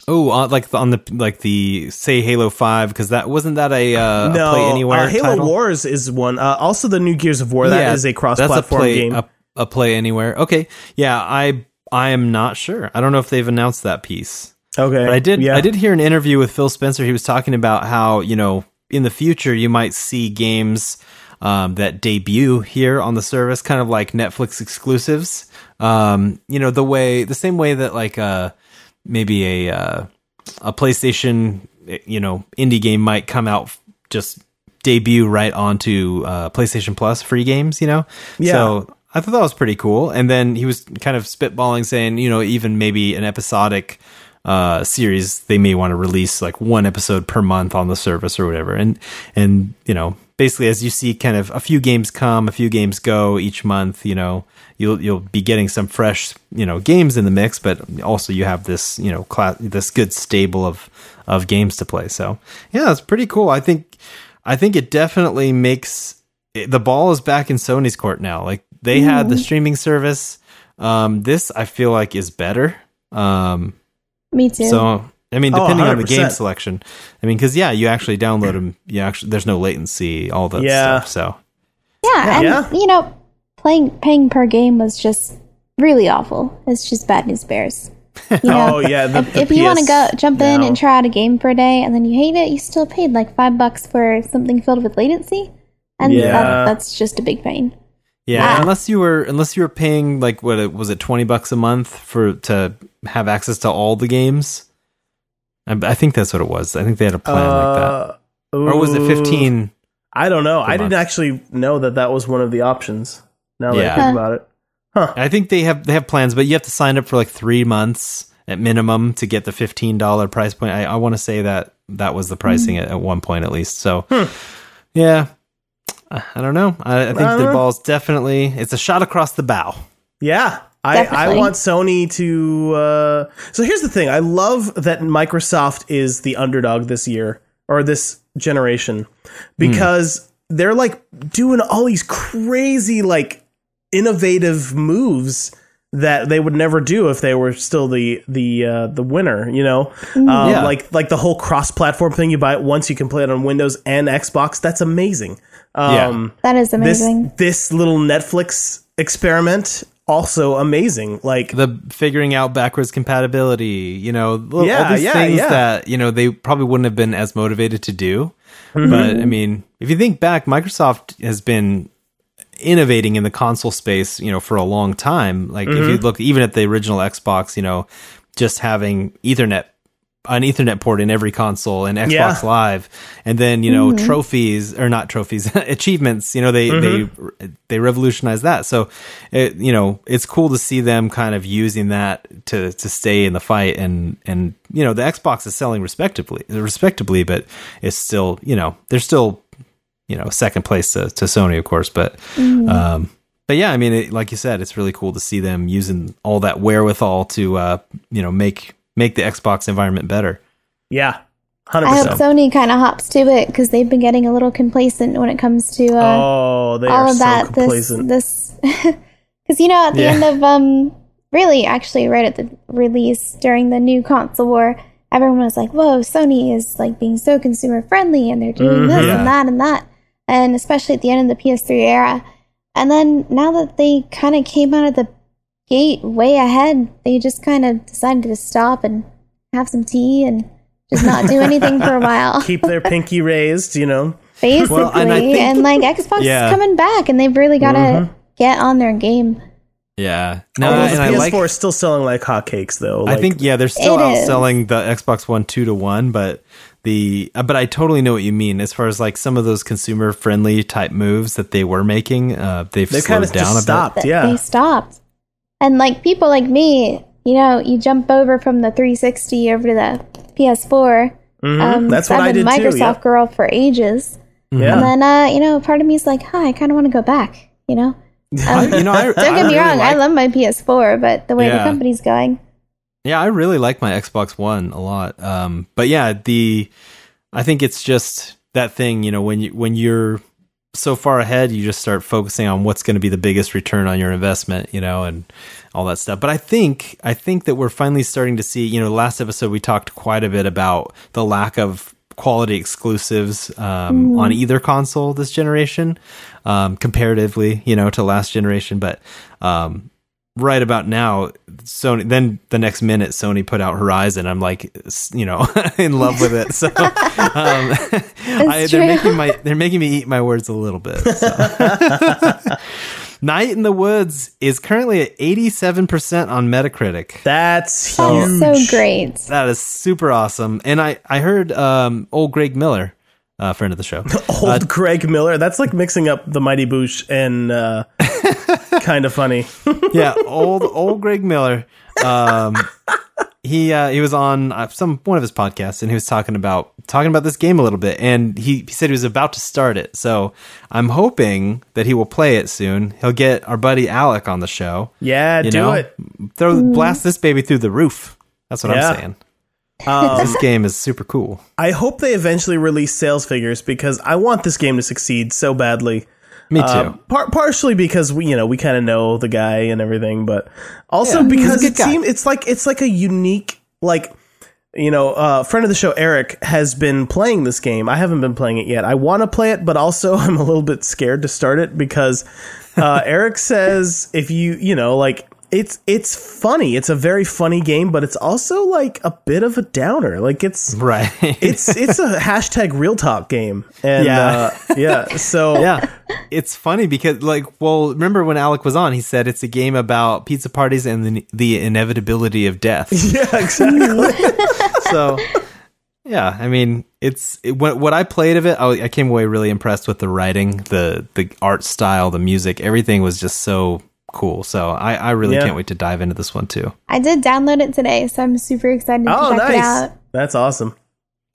oh, uh, like the, on the like the say Halo 5 cuz that wasn't that a, uh, a play anywhere uh, Halo title? Wars is one. Uh, also, the new Gears of War that is Yeah, a cross-platform play, game. A, a play anywhere. Okay. Yeah, I I am not sure. I don't know if they've announced that piece. okay, But I did Yeah. I did hear an interview with Phil Spencer. He was talking about how, you know, in the future you might see games um, that debut here on the service, kind of like Netflix exclusives. Um, you know, the way the same way that like uh maybe a uh, a PlayStation, you know, indie game might come out just debut right onto uh, PlayStation Plus free games, you know. Yeah. So I thought that was pretty cool. And then he was kind of spitballing, saying, you know, even maybe an episodic uh, series they may want to release like one episode per month on the service or whatever. And and you know, basically as you see kind of a few games come, a few games go each month, you know, you'll you'll be getting some fresh, you know, games in the mix, but also you have this, you know, class this good stable of of games to play. So, yeah, it's pretty cool. I think I think it definitely makes the ball is back in Sony's court now. Like they had the streaming service. Um, this I feel like is better. Um, Me too. so I mean, Oh, depending on the game selection, I mean, because yeah, you actually download them. You actually there's no latency, all that Yeah. stuff. So yeah, and Yeah. you know, playing paying per game was just really awful. It's just bad news bears. You know, Oh yeah, the, if, the if you want to go jump in now. and try out a game for a day and then you hate it, you still paid like five bucks for something filled with latency, and Yeah. that, that's just a big pain. yeah, Ah. unless you were unless you were paying like what it- was it twenty bucks a month for to have access to all the games. I, I think that's what it was. I think they had a plan like that, Uh, or was it fifteen? I don't know. per I didn't actually know that that was one of the options. Now that Yeah. I think about it, huh? I think they have they have plans, but you have to sign up for like three months at minimum to get the fifteen dollar price point. I, I want to say that that was the pricing hmm. at, at one point at least. So, hmm. yeah, I I don't know. I, I think I the know. ball's definitely it's a shot across the bow. Yeah. I, I want Sony to. Uh... So here's the thing. I love that Microsoft is the underdog this year or this generation hmm. because they're like doing all these crazy, like innovative moves that they would never do if they were still the the uh, the winner. You know, um, Yeah. like like the whole cross platform thing. You buy it once, you can play it on Windows and Xbox. That's amazing. Yeah. Um, That is this amazing. this little Netflix experiment also amazing. Like The figuring out backwards compatibility, you know, all Yeah, these yeah, things yeah. that you know they probably wouldn't have been as motivated to do. Mm-hmm. But I mean, if you think back, Microsoft has been innovating in the console space, you know, for a long time. Like if Mm-hmm. you look even at the original Xbox, you know, just having Ethernet an Ethernet port in every console and Xbox Yeah. Live, and then you know trophies or not trophies, achievements. You know they Mm-hmm. they they revolutionized that. So, it, you know it's cool to see them kind of using that to to stay in the fight. And and you know the Xbox is selling respectably, respectably, but it's still you know they're still you know second place to, to Sony, of course, but. um but yeah, I mean, it, like you said, it's really cool to see them using all that wherewithal to, uh, you know, make make the Xbox environment better. yeah, hundred I hope. Sony kind of hops to it because they've been getting a little complacent when it comes to uh, Oh, they all are of so that. complacent. This, this, because you know, at the Yeah. end of um, really, actually, right at the release during the new console war, everyone was like, "Whoa, Sony is like being so consumer friendly, and they're doing this Yeah. and that and that," and especially at the end of the PS3 era. And then now that they kind of came out of the gate way ahead, they just kind of decided to stop and have some tea and just not do anything for a while Keep their pinky raised, you know. basically Well, and think- and like xbox Yeah. is coming back and they've really got to mm-hmm. get on their game Yeah. No, Although and the PS4 like. is still selling like hotcakes, though. I think yeah, they're still It is. outselling the Xbox One two to one, but the uh, but I totally know what you mean as far as like some of those consumer friendly type moves that they were making. Uh, they've they slowed kind of down just a stopped. that Yeah, they stopped and like people like me you know you jump over from the 360 over to the ps4 Mhm. um, that's what I I've did been too. microsoft Yeah. girl for ages yeah. and then uh you know part of me is like huh i kind of want to go back you know I, you know, I, don't I get me really wrong i love my ps4 but the way the company's going Yeah, I really like my Xbox One a lot. Um, but yeah, the I think it's just that thing, you know, when you when you're so far ahead, you just start focusing on what's going to be the biggest return on your investment, you know, and all that stuff. But I think I think that we're finally starting to see, you know, last episode we talked quite a bit about the lack of quality exclusives um, on either console this generation, um, comparatively, you know, to last generation. But um, right about now, Sony. Then the next minute, Sony put out Horizon. I'm like, you know, in love with it. So um, I, they're making my they're making me eat my words a little bit. So. Night in the Woods is currently at 87% on Metacritic. That's That's huge. so great. That is super awesome. And I I heard um, old Greg Miller, uh, friend of the show. Old Greg Miller. That's like mixing up the Mighty Boosh and uh, kind of funny. yeah, old old Greg Miller. Um, he uh, he was on uh, some one of his podcasts, and he was talking about talking about this game a little bit, and he, he said he was about to start it. So I'm hoping that he will play it soon. He'll get our buddy Alec on the show. Yeah, do know, it. throw blast this baby through the roof. That's what Yeah. I'm saying. Um, This game is super cool. I hope they eventually release sales figures because I want this game to succeed so badly. Me too. Um, par- partially because we, you know, we kind of know the guy and everything, but also Yeah, because it seems it's like it's like a unique, like, you know, uh, friend of the show Eric has been playing this game. I haven't been playing it yet. I want to play it, but also I'm a little bit scared to start it because uh, Eric says if you, you know, like. It's it's funny. It's a very funny game, but it's also like a bit of a downer. Like it's right. it's it's a hashtag real talk game and Yeah. uh, yeah so yeah it's funny because like well remember when alec was on he said it's a game about pizza parties and the, the inevitability of death yeah exactly so yeah i mean it's it, what, what i played of it I, I came away really impressed with the writing the the art style the music everything was just so cool so i, I really Yeah. can't wait to dive into this one too I did download it today, so I'm super excited to oh check it nice out. that's awesome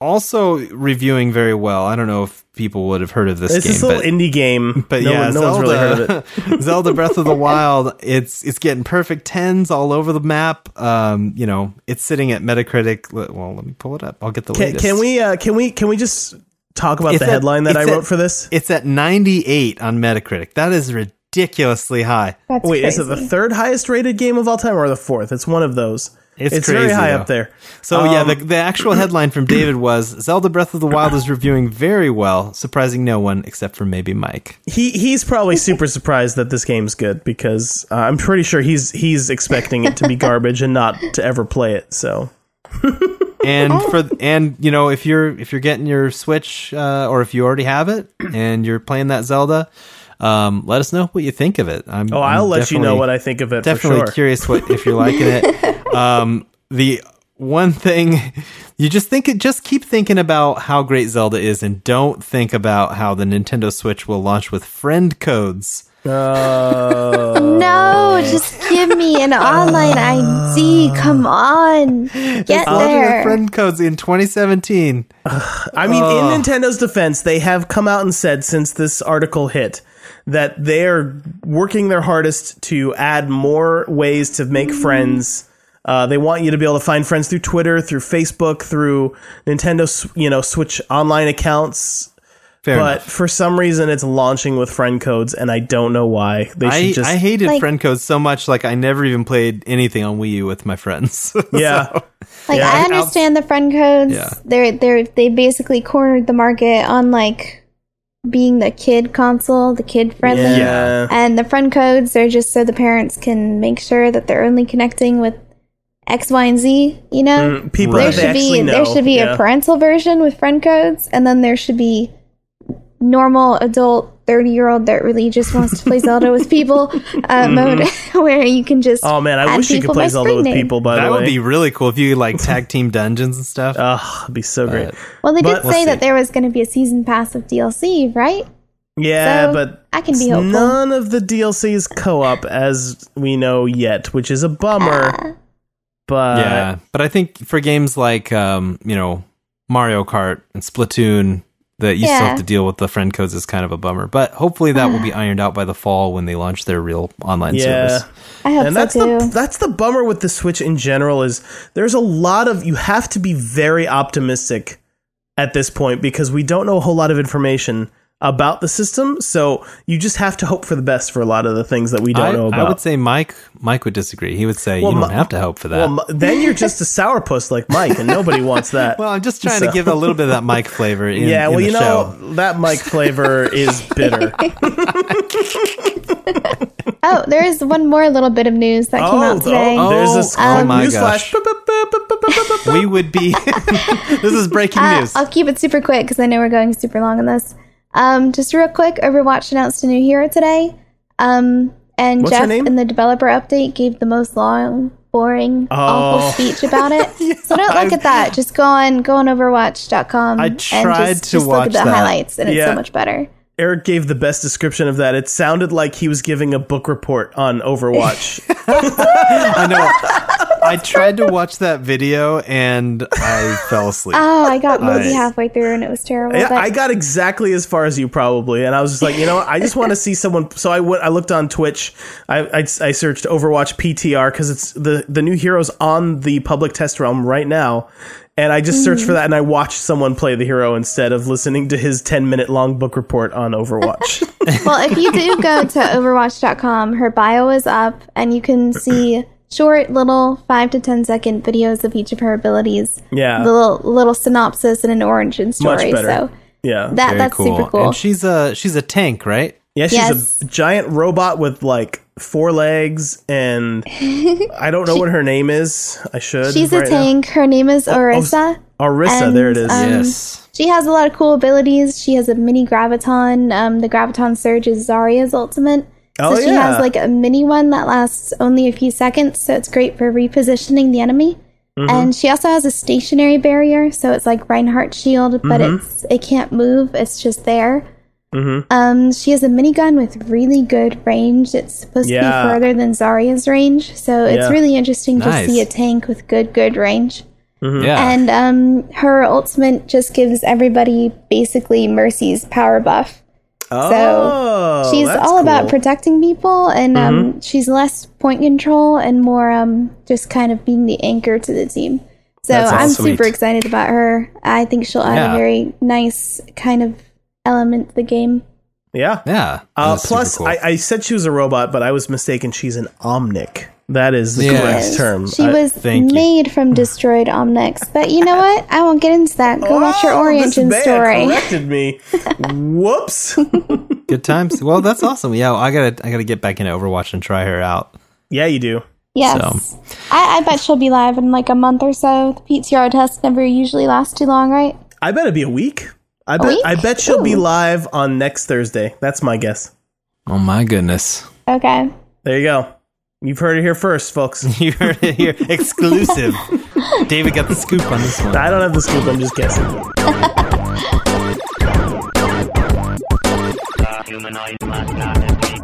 also reviewing very well i don't know if people would have heard of this it's game this little but indie game But no, yeah, one- no Zelda, one's really heard of it Zelda Breath of the Wild, it's it's getting perfect tens all over the map. Um, you know, it's sitting at Metacritic. Well, let me pull it up. I'll get the can, latest. can we uh can we can we just talk about It's the at- headline that i it's at- wrote for this It's at 98 on Metacritic. That is ridiculously high. That's wait crazy. is it the third highest rated game of all time or the fourth it's one of those It's very crazy, high though. up there So yeah, Um, the, the actual headline from David was Zelda Breath of the Wild is reviewing very well, surprising no one except for maybe Mike. he he's probably super surprised that this game's good because uh, i'm pretty sure he's he's expecting it to be garbage and not to ever play it so and for and you know if you're if you're getting your switch uh, or if you already have it and you're playing that zelda um, let us know what you think of it i'm oh i'll let you know what i think of it for definitely sure curious what if you're liking it um, the one thing you just think it just keep thinking about how great zelda is and don't think about how the nintendo switch will launch with friend codes Oh. No, just give me an online ID. Come on. Get launching with there. friend codes in 2017 I mean, in Nintendo's defense, they have come out and said since this article hit that they're working their hardest to add more ways to make friends. Uh, they want you to be able to find friends through Twitter, through Facebook, through Nintendo, you know, Switch online accounts. fair but enough for some reason, it's launching with friend codes, and I don't know why. They should I, just, I hated Like- friend codes so much like i never even played anything on wii u with my friends yeah. Like Yeah. I understand the friend codes. Yeah. They're they're they basically cornered the market on like being the kid console, the kid friendly. Yeah. And the friend codes are just so the parents can make sure that they're only connecting with X, Y, and Z, you know? Mm, People Right. there that they should be know. there should be yeah. a parental version with friend codes and then there should be normal adult 30 year old that really just wants to play Zelda with people uh, mode where you can just Oh man, I add wish you could play Zelda with name. people. By that the way, would be really cool if you like tag team dungeons and stuff Oh, it'd be so great. Well, they But- did We'll say see. that there was going to be a season pass of DLC, right? Yeah, So, but I can be hopeful. none of the DLCs co-op as we know yet, which is a bummer. Ah. But yeah but i think for games like um you know mario kart and splatoon that you still have to deal with the friend codes is kind of a bummer but hopefully that will be ironed out by the fall when they launch their real online yeah. service I hope And so that's too. the that's the bummer with the Switch in general is there's a lot of you have to be very optimistic at this point because we don't know a whole lot of information about the system, so you just have to hope for the best for a lot of the things that we don't I, know about. I would say mike mike would disagree he would say Well, you don't Mi- have to hope for that well, then you're just a sourpuss like Mike, and nobody wants that. Well, I'm just trying So- to give a little bit of that Mike flavor. In, yeah, in well, the you know show. that Mike flavor is bitter. Oh, there is one more little bit of news that came out today. oh, there's a Oh, sc- oh my newsflash. gosh. We would be. this is breaking Uh, news. I'll keep it super quick because I know we're going super long on this. Um, just real quick, Overwatch announced a new hero today. Um, and What's Jeff in the developer update gave the most long, boring, Oh. awful speech about it. so don't look at that. Just go on go on Overwatch.com I and tried just, to just look watch at the that. highlights, and it's so much better. Eric gave the best description of that. It sounded like he was giving a book report on Overwatch. I know. I tried to watch that video and I fell asleep. Oh, I got mosey I- halfway through, and it was terrible. Yeah, but I got exactly as far as you probably, and I was just like, you know, what? I just want to see someone. So I went, I looked on Twitch. I I, I searched Overwatch PTR because it's the the new heroes on the public test realm right now, and I just searched mm-hmm. for that, and I watched someone play the hero instead of listening to his ten minute long book report on Overwatch. well, if you do go to Overwatch.com, her bio is up, and you can see short, little five to ten second videos of each of her abilities. Yeah. the little little synopsis and an origin story. better. So yeah, that Very that's super cool. And she's a she's a tank, right? yeah, she's Yes. a giant robot with like four legs, and I don't know what her name is. I should. She's a right now. Oh, tank. Her name is Orisa. Orisa, And, there it is. um, yes. She has a lot of cool abilities. She has a mini graviton. Um, the graviton surge is Zarya's ultimate. So Oh, she yeah. has like a mini one that lasts only a few seconds, so it's great for repositioning the enemy. Mm-hmm. And she also has a stationary barrier, so it's like Reinhardt's shield, but Mm-hmm. it's it can't move. It's just there. Mhm. Um, she has a minigun with really good range. It's supposed to be further than Zarya's range, so it's Yeah. really interesting Nice. to see a tank with good good range. Yeah. And um, her ultimate just gives everybody basically Mercy's power buff. Oh, she's all about cool. Mm-hmm. protecting people, and um, she's less point control and more um, just kind of being the anchor to the team. So That's I'm awesome. super excited about her. I think she'll add Yeah. a very nice kind of element to the game. yeah. yeah. Uh, plus, cool. I, I said she was a robot, but I was mistaken. She's an omnic. That is the Yes. correct term. She I- was thank you. made from hmm. destroyed Omnics, but you know what? I won't get into that. Go watch your Oh, this origin man story. corrected me. Whoops. Good times. Well, that's awesome. Yeah, I gotta I gotta get back into Overwatch and try her out. yeah, you do. Yes. I, I bet she'll be live in like a month or so. The PTR test never usually lasts too long, right? I bet it'd be a week. I bet. week? I bet she'll be live on next Thursday. That's my guess. Oh my goodness. Okay. There you go. You've heard it here first, folks. You heard it here. Exclusive. David got the scoop on this one. I don't have the scoop. I'm just guessing. humanoid must not escape.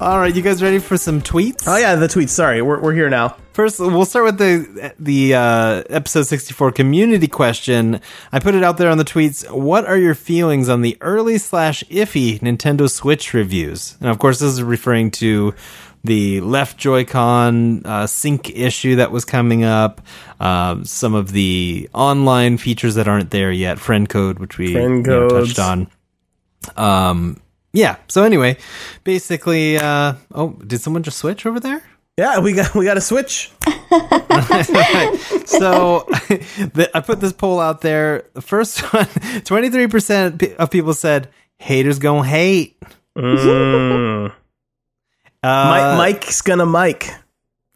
All right, you guys ready for some tweets? Oh yeah, the tweets. Sorry, we're we're here now. First, we'll start with the the uh, episode sixty four community question. I put it out there on the tweets. What are your feelings on the early slash iffy Nintendo Switch reviews? And of course, this is referring to the left Joy-Con uh, sync issue that was coming up. Um, some of the online features that aren't there yet. Friend code, which we you know, touched on. Um, yeah. So anyway, basically, uh, oh, did someone just switch over there? Yeah, we got we got a switch. so the, I put this poll out there. The first one, 23% of people said haters gonna hate. Mm. Uh, Mike, Mike's gonna Mike.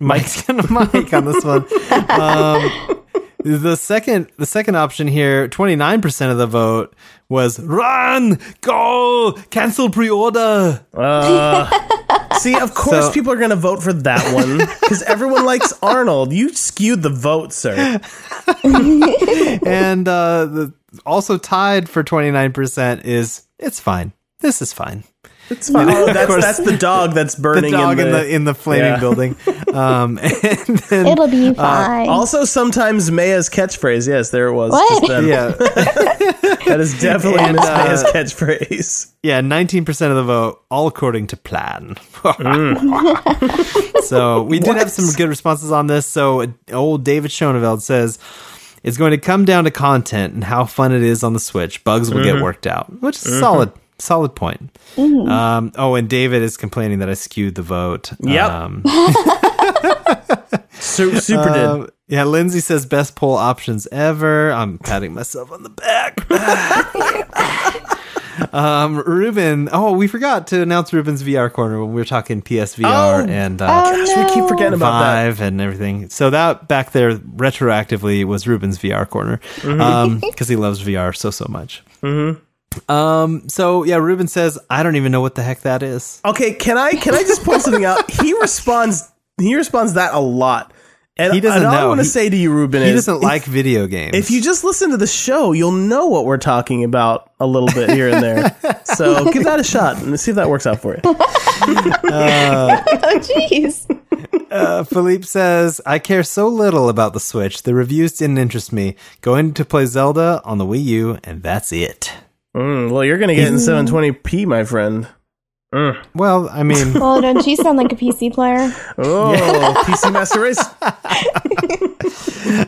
Mike's gonna Mike on this one. Um, the second, the second option here, 29% of the vote was run, go, cancel pre-order. Uh, see, of course, So- people are gonna vote for that one because everyone likes Arnold. You skewed the vote, sir. and uh, the, also tied for 29% is it's fine. This is fine. It's fine. Oh, that's course. that's the dog that's The burning dog in in the. the in the flaming Yeah. building. Um, and then, It'll be fine. also, sometimes Maya's catchphrase. Yes, there it was. What? just yeah, that is definitely And, Miss uh, Maya's catchphrase. yeah, nineteen percent of the vote, all according to plan. Mm. so we did have some good responses on this. So old David Schoneveld says. It's going to come down to content and how fun it is on the Switch. Bugs will Mm-hmm. get worked out, which is solid, solid point. Um, oh, and David is complaining that I skewed the vote. Yep. Um, Su- super did. Um, yeah, Lindsay says best poll options ever. I'm patting myself on the back. Um, Ruben. Oh, we forgot to announce Ruben's VR corner when we were talking PSVR Oh. and uh, Oh, Gosh, we keep forgetting about that. And everything. So that back there retroactively was Ruben's VR corner Mm-hmm. because he loves VR so so much. Mm-hmm. Um. So yeah, Ruben says I don't even know what the heck that is. Okay, can I can I just point something out? He responds he responds that a lot. And, He doesn't and all I want to say to you, Ruben, He is doesn't if- like video games. If you just listen to the show, you'll know what we're talking about a little bit here and there. so give that a shot and see if that works out for you. Oh, jeez. Uh, Philippe says, I care so little about the Switch. The reviews didn't interest me. Going to play Zelda on the Wii U, and that's it. Mm, well, you're gonna get in 720p, my friend. Well, I mean, Well, don't you sound like a PC player? Oh, PC Master Race.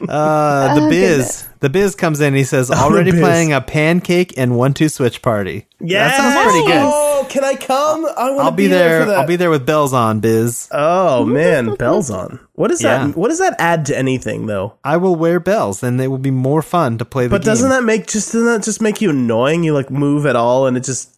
uh, the Oh, Biz, goodness. The Biz comes in. He says, already Biz. playing a pancake and one-two switch party. Yeah, that sounds pretty good. Oh, can I come? I want I'll to be, there. for that. I'll be there with bells on, Biz. Oh man, bells on. What does Yeah. that? What does that add to anything, though? I will wear bells, and it will be more fun to play the But game. doesn't that make just doesn't that just make you annoying? You like move at all, and it just.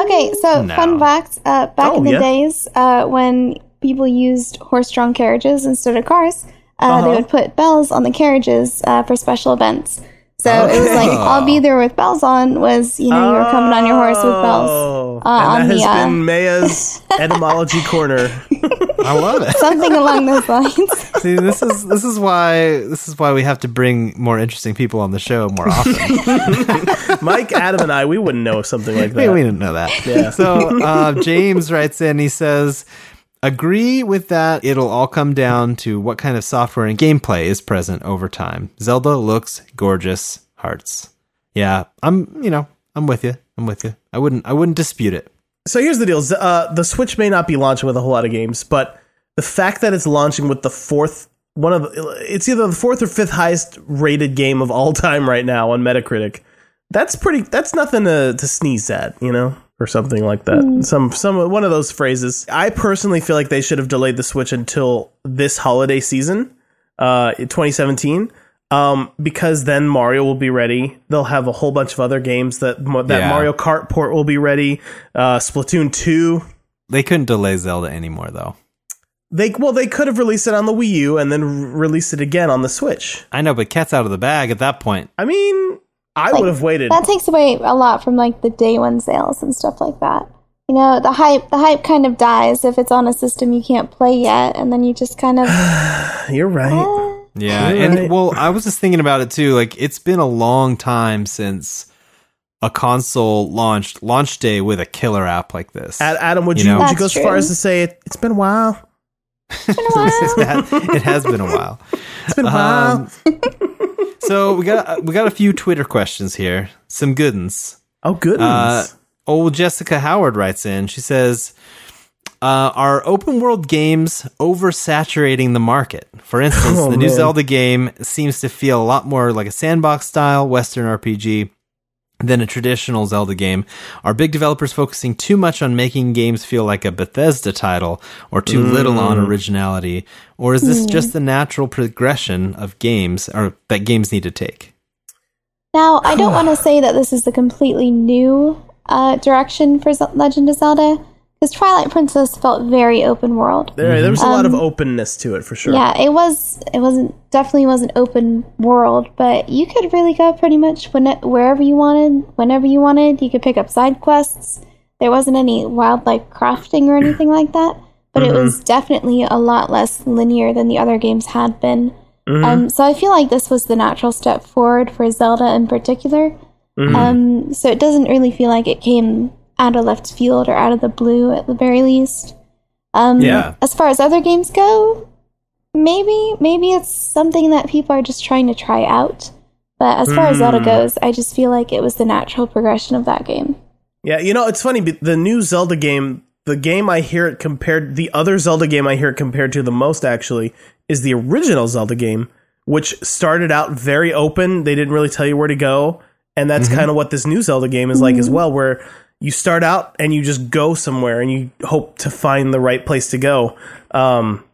Okay, so No. fun fact: uh, back Oh, in the yeah? days uh, when people used horse-drawn carriages instead of cars, Uh-huh. they would put bells on the carriages uh, for special events. So it was like, "I'll be there with bells on." Was you know you were coming on your horse with bells. Oh, uh, and on that the, has uh, been Maya's etymology corner. I love it. Something along those lines. See, this is this is why this is why we have to bring more interesting people on the show more often. Mike, Adam, and I, we wouldn't know something like we, that. we didn't know that. Yeah. So uh, James writes in. He says, "Agree with that. It'll all come down to what kind of software and gameplay is present over time. Zelda looks gorgeous. Hearts. Yeah, I'm. You know, I'm with you. I'm with you. I wouldn't. I wouldn't dispute it. So here's the deal: uh, the Switch may not be launching with a whole lot of games, but the fact that it's launching with the fourth one of it's either the fourth or fifth highest rated game of all time right now on Metacritic. That's pretty. That's nothing to, to sneeze at, you know, or something like that. Some some one of those phrases. I personally feel like they should have delayed the Switch until this holiday season, uh, 2017. Um, because then Mario will be ready. They'll have a whole bunch of other games that that Yeah. Mario Kart port will be ready. Uh, Splatoon two. They couldn't delay Zelda anymore, though. They well, they could have released it on the Wii U and then r- released it again on the Switch. I know, but cat's out of the bag at that point. I mean, I Like, would have waited. That takes away a lot from like the day one sales and stuff like that. You know, the hype the hype kind of dies if it's on a system you can't play yet, and then you just kind of You're right. Yeah, You're and right. well, I was just thinking about it too. Like, it's been a long time since a console launched launch day with a killer app like this. Adam, would You you, know? would you go as so far as to say it? It's been a while. it, ha- it has been a while. It's been a while. Um, so we got we got a few Twitter questions here. Some good ones. oh, goodness. Uh, old Jessica Howard writes in. She says, uh, "Are open world games oversaturating the market? For instance, Oh, the new. Zelda game seems to feel a lot more like a sandbox style Western RPG." Than a traditional Zelda game. Are big developers focusing too much on making games feel like a Bethesda title or too little on Mm. originality? Or is this just the natural progression of games or that games need to take? Now, I don't want to say that this is a completely new uh, direction for Ze- Legend of Zelda, because Twilight Princess felt very open world. there, there was a lot of um, openness to it for sure. Yeah, it was. It wasn't definitely wasn't open world, but you could really go pretty much when wherever you wanted, whenever you wanted. You could pick up side quests. There wasn't any wildlife crafting or anything like that, but it was definitely a lot less linear than the other games had been. Um, so I feel like this was the natural step forward for Zelda in particular. Um, so it doesn't really feel like it came out of left field or out of the blue at the very least. Um, Yeah. As far as other games go, maybe maybe it's something that people are just trying to try out. But as far as Zelda hmm. goes, I just feel like it was the natural progression of that game. Yeah, you know, it's funny. but The new Zelda game, the game I hear it compared, the other Zelda game I hear it compared to the most actually is the original Zelda game, which started out very open. They didn't really tell you where to go, and that's mm-hmm. kind of what this new Zelda game is like as mm-hmm. well, where you start out and you just go somewhere and you hope to find the right place to go. Um,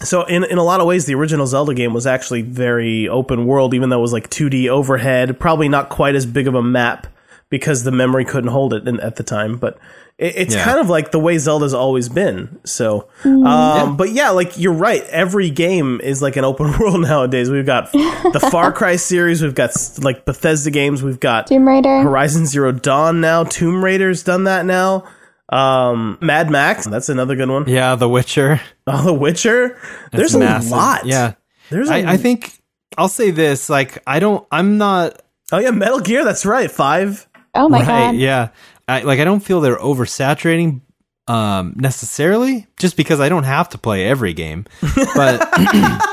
so in in a lot of ways, the original Zelda game was actually very open world, even though it was like 2D overhead, probably not quite as big of a map because the memory couldn't hold it in, at the time. But it, it's Yeah. kind of like the way Zelda's always been. So, um, but yeah, like you're right. Every game is like an open world nowadays. We've got the Far Cry series. We've got like Bethesda games. We've got Tomb Raider. Horizon Zero Dawn now. Tomb Raider's done that now. Um, Mad Max. That's another good one. Yeah, The Witcher. Oh, The Witcher. There's a lot. Yeah. There's a I, I think I'll say this, like I don't I'm not Oh yeah, Metal Gear. That's right. Five. Oh my right, god. yeah. I like I don't feel they're oversaturating um necessarily just because I don't have to play every game. But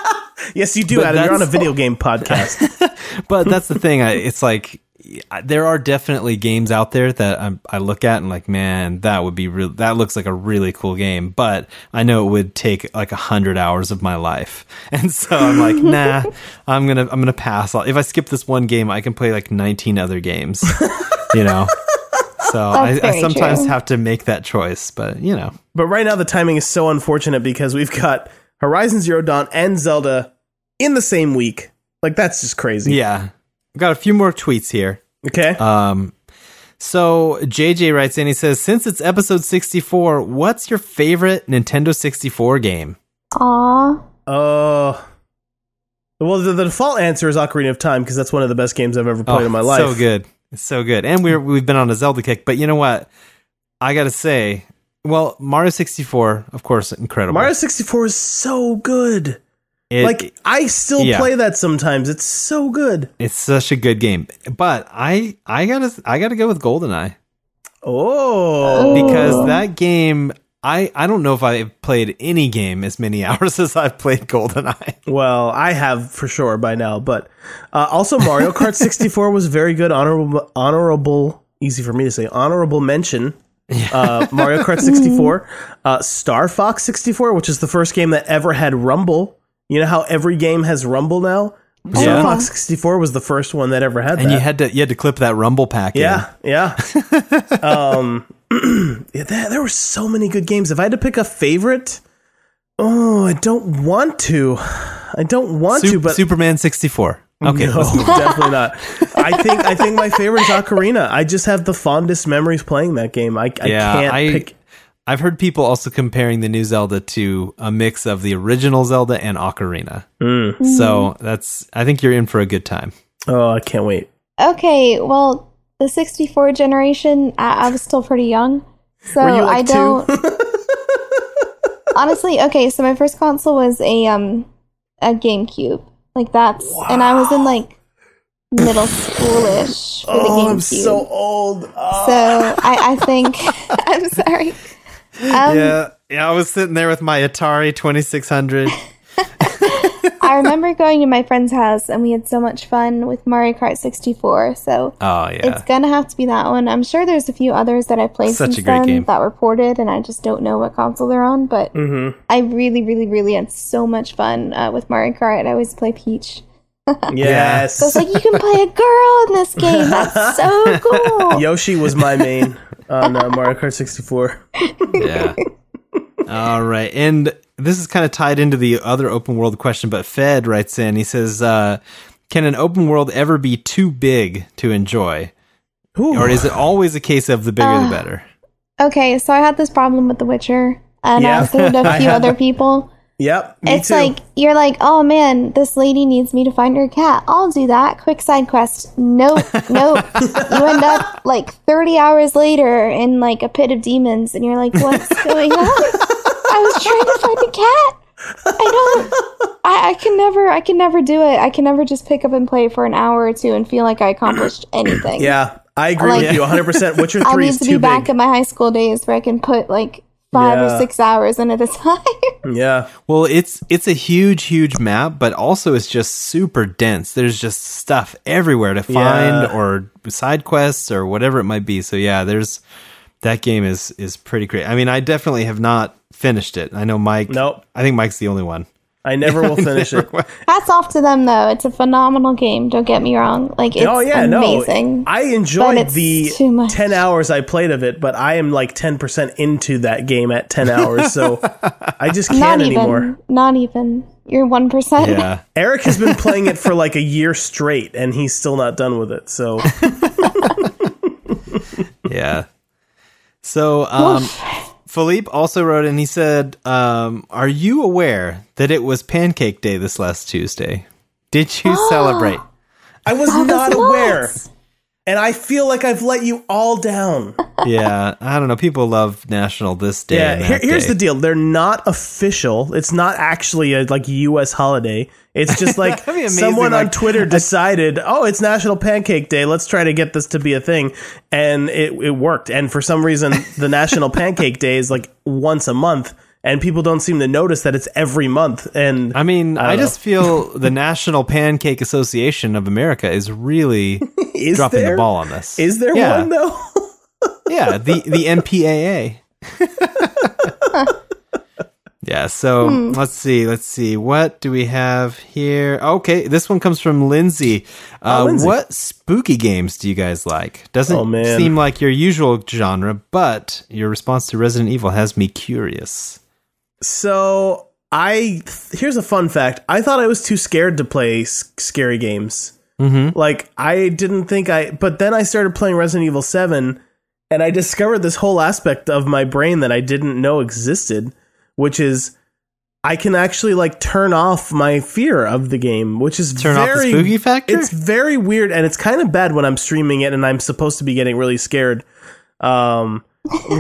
Yes, you do, Adam. You're on a video game podcast. but that's the thing. I, it's like there are definitely games out there that I'm, I look at and like, man, that would be real. That looks like a really cool game, but I know it would take like a hundred hours of my life, and so I'm like, nah, I'm gonna I'm gonna pass. If I skip this one game, I can play like 19 other games, you know. So I, I sometimes true. have to make that choice, but you know, but right now, the timing is so unfortunate because we've got Horizon Zero Dawn and Zelda in the same week. Like that's just crazy. yeah. I've got a few more tweets here. Okay. Um, so JJ writes in, he says, since it's episode 64, what's your favorite Nintendo 64 game? Aw. Uh, well, the, the default answer is Ocarina of Time because that's one of the best games I've ever played in my life. Oh, So good. It's so good. And we're, we've been on a Zelda kick, but you know what? I gotta say, well, Mario 64, of course, incredible. Mario 64 is so good. It- like I still yeah. play that sometimes. It's so good. it's such a good game. But I, I gotta, I gotta go with GoldenEye. Oh, because that game I I don't know if I've played any game as many hours as I've played GoldenEye. Well, I have for sure by now, but uh, also Mario Kart 64 was very good. Honorable, honorable, easy for me to say. Honorable mention. Uh, Mario Kart 64, uh, Star Fox 64, which is the first game that ever had Rumble. You know how every game has Rumble now. Star Yeah. Fox 64 was the first one that ever had And that. you had to you had to clip that rumble pack in. Yeah, yeah. um, yeah, there, there were so many good games. If I had to pick a favorite, oh, I don't want to. I don't want Sup- to, but Superman 64. Okay. no, definitely not. I think I think my favorite is Ocarina. I just have the fondest memories playing that game. I, I yeah, can't I pick. I've heard people also comparing the new Zelda to a mix of the original Zelda and Ocarina. Mm. So that's I think you're in for a good time. Oh, I can't wait. Okay, well, the 64 generation, I, I was still pretty young. So Were you I like two? don't. honestly, okay, so my first console was a um a GameCube. Like that's and I was in like middle schoolish for the Oh, GameCube. I'm so old. Oh. So I, I think I'm sorry. Um, yeah, yeah. I was sitting there with my Atari 2600. I remember going to my friend's house and we had so much fun with Mario Kart 64. So Oh yeah. it's gonna have to be that one. I'm sure there's a few others that I played Such a since great then game. that were ported, and I just don't know what console they're on. But Mhm. I really, really, really had so much fun uh, with Mario Kart. I always play Peach. Yes. So it's like you can play a girl in this game. That's so cool. Yoshi was my main on uh, Mario Kart 64. yeah. All right. And this is kind of tied into the other open world question, but Fed writes in, he says, uh, can an open world ever be too big to enjoy? Ooh. Or is it always a case of the bigger Uh, the better? Okay, so I had this problem with The Witcher, and Yeah. I told a few other people. Yep. It's too. like you're like, oh man, this lady needs me to find her cat. I'll do that. Quick side quest. Nope, nope. you end up like 30 hours later in like a pit of demons, and you're like, what's going on? I was trying to find a cat. I don't. I, I can never. I can never do it. I can never just pick up and play for an hour or two and feel like I accomplished anything. yeah, I agree Like- with you 100%. Witcher I 3 need to be too back in my high school days where I can put like five Yeah. or six hours in at a time. yeah. Well, it's it's a huge, huge map, but also it's just super dense. There's just stuff everywhere to find, Yeah. or side quests, or whatever it might be. So yeah, there's that game is is pretty great. I mean, I definitely have not finished it. I know Mike. Nope. I think Mike's the only one. I never will finish it. Hats off to them though. It's a phenomenal game. Don't get me wrong. Like it's oh yeah, amazing. no. I enjoyed the 10 hours I played of it, but I am like 10% into that game at 10 hours, so I just can't even. anymore. Not even. You're one percent. Yeah. Eric has been playing it for like a year straight and he's still not done with it. So yeah. So, um, Philippe also wrote and He said, um, "Are you aware that it was Pancake Day this last Tuesday? Did you celebrate?" I was not aware, nuts. and I feel like I've let you all down. Yeah, I don't know. People love National this day. Yeah, here, here's day. the deal. They're not official. It's not actually a like U.S. holiday. It's just like amazing, someone on Twitter decided, oh, it's National Pancake Day. Let's try to get this to be a thing, and it it worked. And for some reason, the National Pancake Day is like once a month, and people don't seem to notice that it's every month. And I mean, I, don't just feel the National Pancake Association of America is really is dropping there, the ball on this. Is there yeah. one though? Yeah, the the MPAA. yeah, so let's see, let's see. What do we have here? Okay, this one comes from Lindsay. Uh, Oh, Lindsay. What spooky games do you guys like? Doesn't Oh, seem like your usual genre, but your response to Resident Evil has me curious. So I here's a fun fact. I thought I was too scared to play s- scary games. Mm-hmm. Like I didn't think I, but then I started playing Resident Evil Seven, and I discovered this whole aspect of my brain that I didn't know existed, which is I can actually like turn off my fear of the game, which is Turn off the spooky factor? It's very weird, and it's kind of bad when I'm streaming it and I'm supposed to be getting really scared. Um,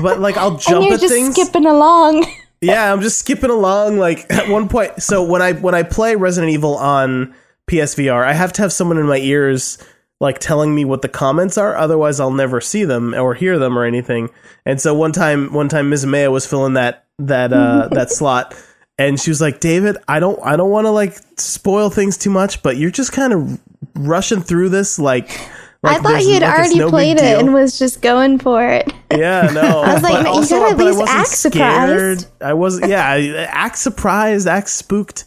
but like I'll And jump you're at just things. skipping along. Yeah, I'm just skipping along. Like at one point, so when I when I play Resident Evil on PSVR, I have to have someone in my ears like telling me what the comments are. Otherwise, I'll never see them or hear them or anything. And so one time, one time, Ms. Maya was filling that that uh, that slot, and she was like, "David, I don't I don't want to like spoil things too much, but you're just kind of rushing through this like." I like thought there's- he had like already no played it and was just going for it. Yeah, no. I was like, "Man, you gotta at least act surprised." I was, yeah, I, act surprised, act spooked.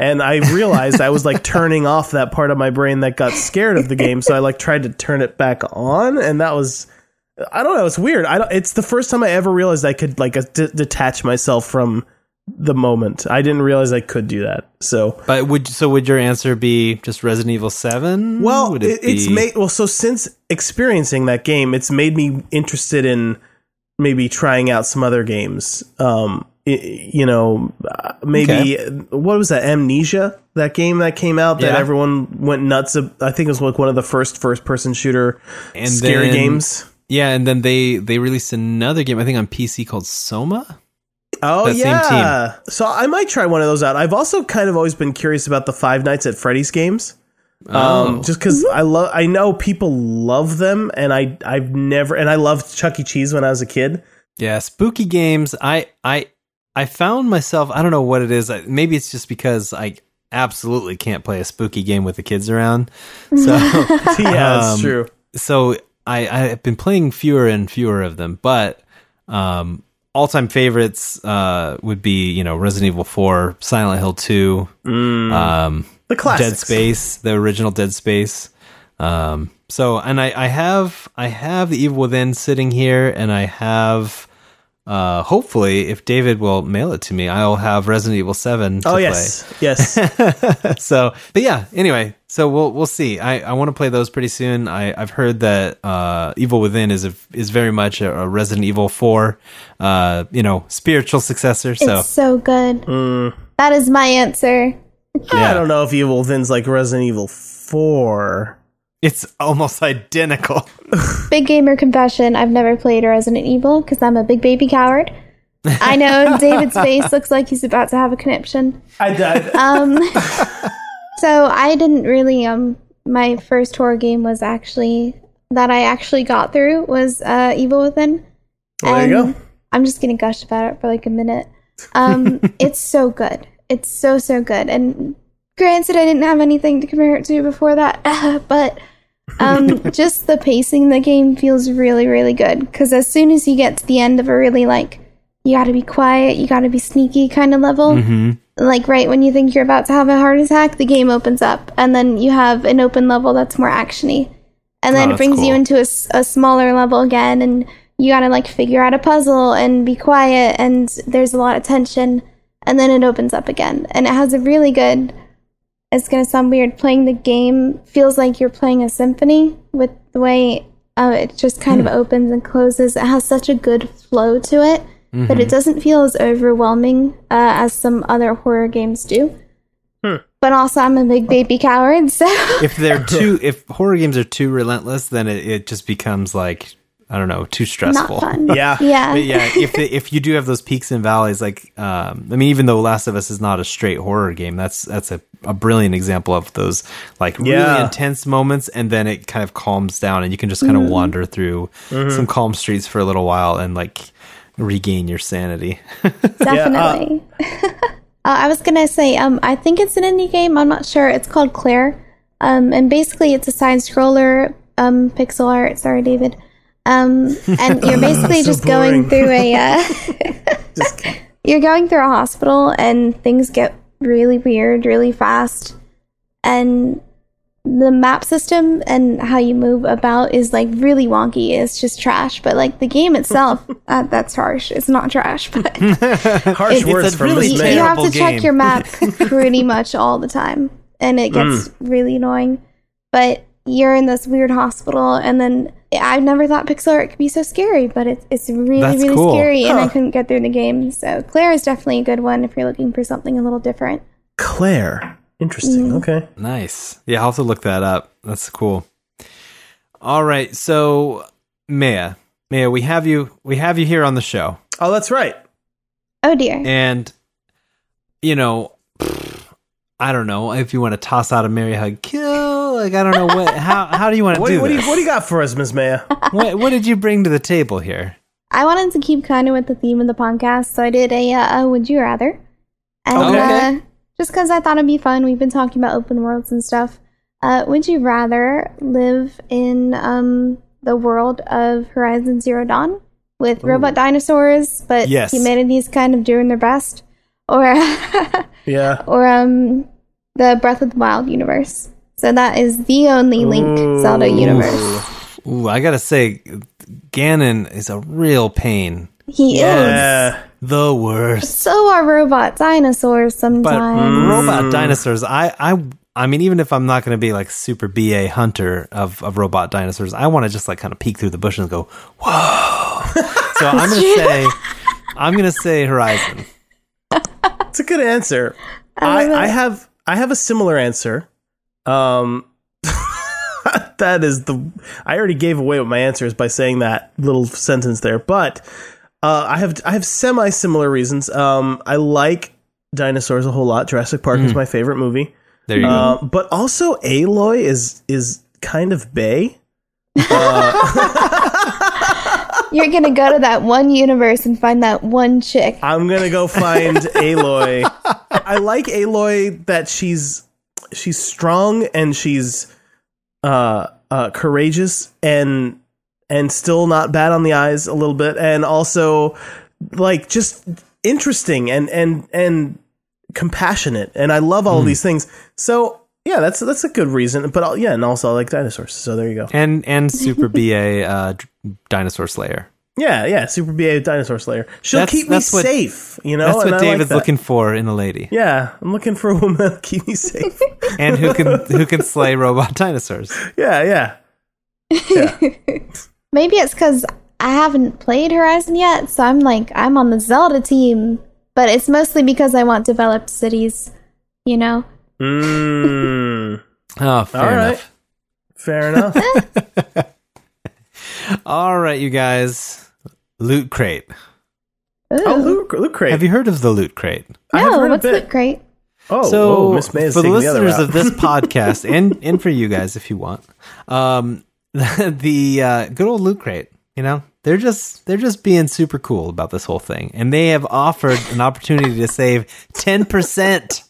And I realized I was like turning off that part of my brain that got scared of the game. So I like tried to turn it back on. And that was, I don't know, it's weird. I don't, it's the first time I ever realized I could like d- detach myself from the moment. I didn't realize I could do that. So, But would so would your answer be just Resident Evil Seven? Well, would it it's be- made well. So since experiencing that game, it's made me interested in maybe trying out some other games. Um, i- you know, maybe what was that Amnesia? That game that came out that Yeah. everyone went nuts. I think it was like one of the first first-person shooter And scary then- games. Yeah, and then they they released another game I think on PC called Soma. Oh that same yeah, so I might try one of those out. I've also kind of always been curious about the Five Nights at Freddy's games. Oh. um, just because I love, I know people love them, and I, I've never, and I loved Chuck E. Cheese when I was a kid. Yeah, spooky games. I I I found myself. I don't know what it is. Maybe it's just because I absolutely can't play a spooky game with the kids around. So yeah, that's Um, true. so I I've been playing fewer and fewer of them, but um all time favorites uh would be you know Resident Evil Four, Silent Hill Two, um The classics. Dead Space, the original Dead Space. Um, so, and I, I have, I have the Evil Within sitting here, and I have, uh, hopefully, if David will mail it to me, I'll have Resident Evil Seven. To Oh play. yes, yes. so, but yeah. Anyway, so we'll we'll see. I, I want to play those pretty soon. I I've heard that uh, Evil Within is a, is very much a, a Resident Evil Four, uh, you know, spiritual successor. So It's so good. Mm. That is my answer. I don't know if Evil Within's like Resident Evil Four. It's almost identical. Big gamer confession. I've never played Resident Evil because I'm a big baby coward. I know David's face looks like he's about to have a conniption. I did. Um, so I didn't really. Um, my first horror game was actually that I actually got through was uh, Evil Within. Well, there you go. I'm just gonna gush about it for like a minute. Um, it's so good. It's so so good. And granted, I didn't have anything to compare it to before that, but um, just the pacing in the game feels really really good. Because as soon as you get to the end of a really like you got to be quiet, you got to be sneaky kind of level, hmm like right when you think you're about to have a heart attack, the game opens up, and then you have an open level that's more actiony, and then Oh, it brings you cool. into a smaller level again, and you gotta like figure out a puzzle and be quiet, and there's a lot of tension, and then it opens up again, and it has a really good. It's gonna sound weird. Playing the game feels like you're playing a symphony with the way Uh, it just kind of opens and closes. It has such a good flow to it that it doesn't feel as overwhelming uh, as some other horror games do. But also, I'm a big baby coward, so if they're too if horror games are too relentless then it, it just becomes like i don't know too not stressful fun. Yeah. yeah, But yeah if if you do have those peaks and valleys like um i mean even though last of us is not a straight horror game that's that's a, a brilliant example of those like really Yeah. intense moments and then it kind of calms down and you can just kind of wander through some calm streets for a little while and like regain your sanity definitely. uh, I was gonna say, um, I think it's an indie game. I'm not sure. It's called Claire, um, and basically it's a side scroller, um, pixel art. Sorry, David. Um, and you're basically So just going through a. Uh, you're going through a hospital, and things get really weird, really fast, and the map system and how you move about is like really wonky. It's just trash. But like the game itself, uh, that's harsh. It's not trash, but harsh It's words a from really Miss you, have to terrible check your map pretty much all the time and it gets really annoying but you're in this weird hospital and then i never thought pixel art could be so scary but it's, it's really That's really cool. scary and i couldn't get through the game so claire is definitely a good one if you're looking for something a little different Claire. Interesting. Mm-hmm. Okay. Nice. Yeah, I'll have to look that up. That's cool. All right, so Maya, Maya, we have you. We have you here on the show, Oh, that's right. oh dear and you know, I don't know if you want to toss out a Mary hug kill. Like I don't know what. How how do you want to What, do what, do this? you, what do you got for us, Miss Maya? what, what did you bring to the table here? i wanted to keep kind of with the theme of the podcast so i did a uh, would you rather and Okay. uh, just because i thought it'd be fun we've been talking about open worlds and stuff uh, would you rather live in um, the world of horizon zero dawn with robot dinosaurs but Yes. humanity's kind of doing their best or Yeah. or um the breath of the wild universe so that is the only link zelda universe Ooh, I gotta say, Ganon is a real pain. he is The worst. so are robot dinosaurs sometimes. But sometimes robot dinosaurs, I, I, I mean, even if I'm not going to be like super BA hunter of, of robot dinosaurs, I want to just like kind of peek through the bushes and go, whoa. so I'm going to say, I'm going to say Horizon. It's a good answer. I I, I have I have a similar answer. Um that is the I already gave away what my answer is by saying that little sentence there, but uh, I have I have semi similar reasons. Um, I like dinosaurs a whole lot. Jurassic Park is my favorite movie. There you go. Uh, but also Aloy is is kind of Bay. You're gonna go to that one universe and find that one chick. I'm gonna go find Aloy. I like Aloy that she's she's strong and she's uh uh courageous and and still not bad on the eyes a little bit and also like just interesting and and and compassionate and I love all these things. So yeah, that's that's a good reason. But I'll, yeah, and also I like dinosaurs. So there you go. and, and super BA uh, dinosaur slayer. Yeah, yeah, Super BA Dinosaur Slayer. She'll That's- keep me that's what- safe. You know, That's and what I like David's that. looking for in a lady. Yeah, I'm looking for a woman to keep me safe. And who can, who can slay robot dinosaurs. yeah, yeah. Yeah. Maybe it's because I haven't played Horizon yet, so I'm like I'm on the Zelda team. But it's mostly because I want developed cities. You know, Mm, Oh, fair All right. enough. fair enough. All right, you guys. Loot Crate. Ooh. oh, Luke, Luke Crate. Have you heard of the Loot Crate? I no, heard what's. Loot Crate? Oh, so whoa, Miss May is for the taking the listeners of this podcast and and for you guys if you want um the uh good old loot crate you know they're just they're just being super cool about this whole thing and they have offered an opportunity to save 10%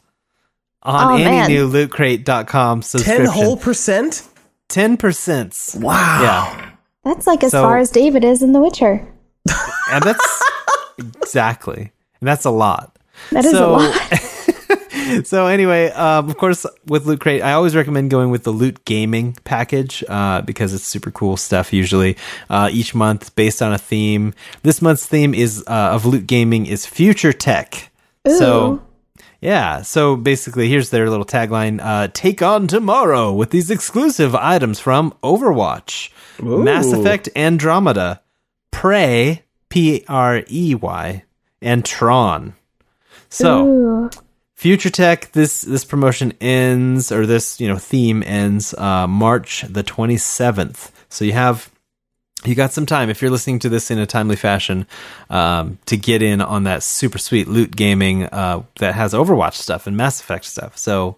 on Oh, any man. new lootcrate.com subscription ten whole percent. 10% Wow. yeah That's like as So- far as David is in The Witcher. and that's exactly and that's a lot That is So- a lot. so anyway, um, of course, with Loot Crate, I always recommend going with the Loot Gaming package uh, because it's super cool stuff. Usually, uh, each month based on a theme. This month's theme is uh, of Loot Gaming is future tech. So yeah, so basically, here's their little tagline: uh, "Take on tomorrow with these exclusive items from Overwatch." Mass Effect Andromeda, Prey, P R E Y, and Tron. So, Ooh. Future Tech, this this promotion ends or this you know theme ends uh, March the twenty seventh. So you have you got some time if you're listening to this in a timely fashion um, to get in on that super sweet loot gaming uh, that has Overwatch stuff and Mass Effect stuff. So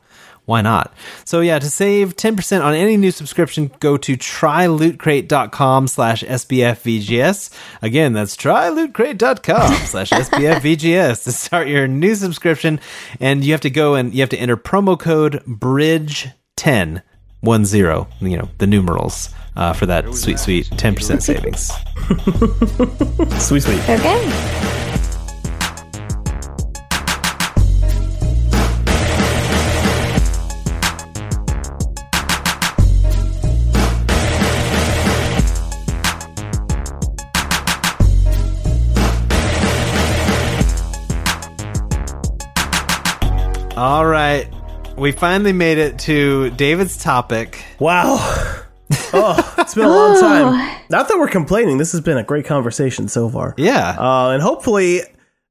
why not? So yeah, to save 10% on any new subscription, go to trylootcrate.com slash SBFVGS. Again, that's trylootcrate.com slash SBFVGS to start your new subscription. And you have to go and you have to enter promo code BRIDGE10, one zero, you know, the numerals, uh, for that sweet, sweet 10% savings. Sweet, sweet. Okay. We finally made it to David's topic. Wow. Oh, it's been a long time. Not that we're complaining. This has been a great conversation so far. Yeah. Uh, and hopefully,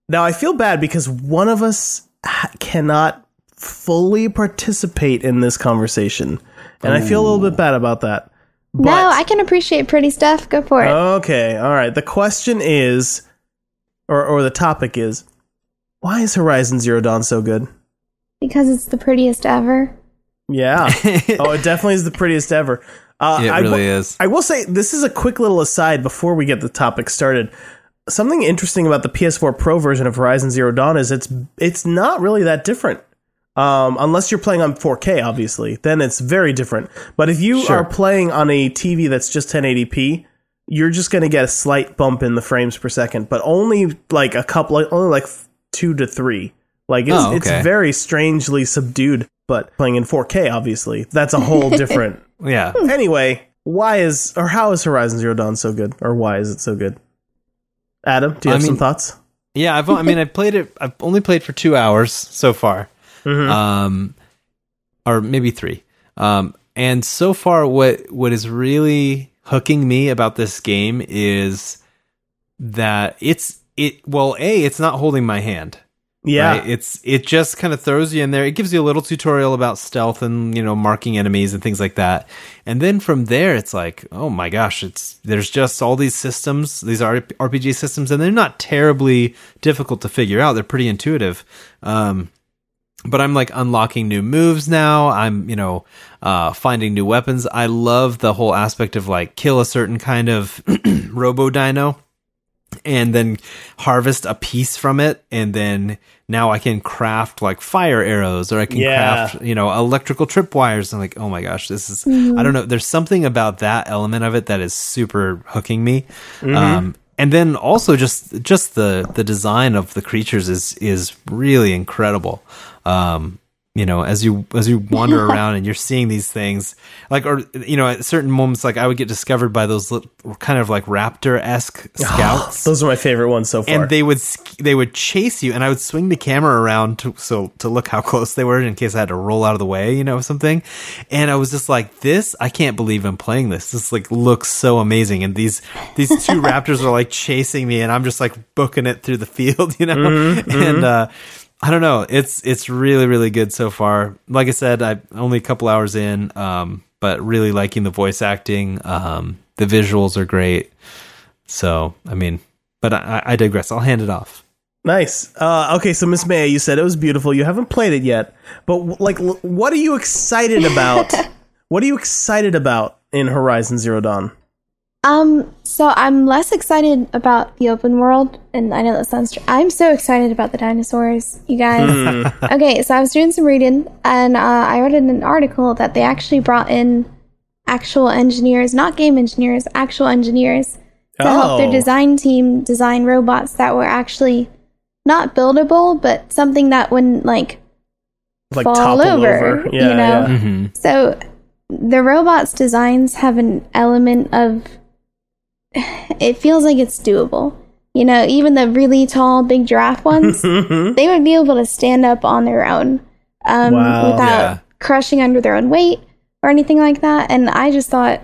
now I feel bad because one of us ha- cannot fully participate in this conversation, and I feel a little bit bad about that. no, I can appreciate pretty stuff. Go for it. Okay, all right. The question is, or or the topic is, why is Horizon Zero Dawn so good? Because it's the prettiest ever. Yeah. oh, it definitely is the prettiest ever. Uh, It I really will- is. I will say this is a quick little aside before we get the topic started. Something interesting about the PS4 Pro version of Horizon Zero Dawn is it's it's not really that different. Um, unless you're playing on 4K, obviously, then it's very different. But if you Sure. are playing on a TV that's just 1080p, you're just going to get a slight bump in the frames per second, but only like a couple, like, only like two to three. Like it's, Oh, okay. it's very strangely subdued. But playing in 4K, obviously, that's a whole different Yeah. Anyway, why is or how is Horizon Zero Dawn so good, or why is it so good? Adam, do you I have some thoughts? Yeah, I've I mean I've played it I've only played for 2 hours so far. Hmm. Um or maybe 3. Um and so far what what is really hooking me about this game is that it's it well, A, it's not holding my hand. Yeah, right? It's it just kind of throws you in there. It gives you a little tutorial about stealth and you know marking enemies and things like that. And then from there, it's like, oh my gosh, it's there's just all these systems, these RPG systems, and they're not terribly difficult to figure out. They're pretty intuitive. Um, but I'm like unlocking new moves now. I'm, you know, uh, finding new weapons. I love the whole aspect of like kill a certain kind of robo dino and then harvest a piece from it and then now I can craft like fire arrows or I can Yeah. craft you know electrical tripwires and like oh my gosh this is I don't know there's something about that element of it that is super hooking me. Um and then also just just the the design of the creatures is is really incredible. Um you know as you as you wander around and you're seeing these things like or you know at certain moments like I would get discovered by those little, kind of like raptor-esque scouts. Those are my favorite ones so far. and they would they would chase you and i would swing the camera around to so to look how close they were in case i had to roll out of the way you know something. And i was just like this i can't believe i'm playing this. This like looks so amazing. And these these two raptors are like chasing me and i'm just like booking it through the field you know? And uh I don't know. It's it's really really good so far. Like I said, I only a couple hours in, um, but really liking the voice acting. Um, the visuals are great. So I mean, but I, I digress. I'll hand it off. nice. Uh, okay, so Miss May, you said it was beautiful. You haven't played it yet, but like, what are you excited about? what are you excited about in Horizon Zero Dawn? Um, so I'm less excited about the open world, and I know that sounds. Tr- I'm so excited about the dinosaurs, you guys. okay, so I was doing some reading, and uh, I read in an article that they actually brought in actual engineers, not game engineers, actual engineers, to help their Oh. design team design robots that were actually not buildable, but something that wouldn't like Like fall topple over, over. you know? yeah. Mm-hmm. So the robots' designs have an element of it feels like it's doable. You know, even the really tall, big giraffe ones, they would be able to stand up on their own um, Wow. without Yeah. crushing under their own weight or anything like that. And I just thought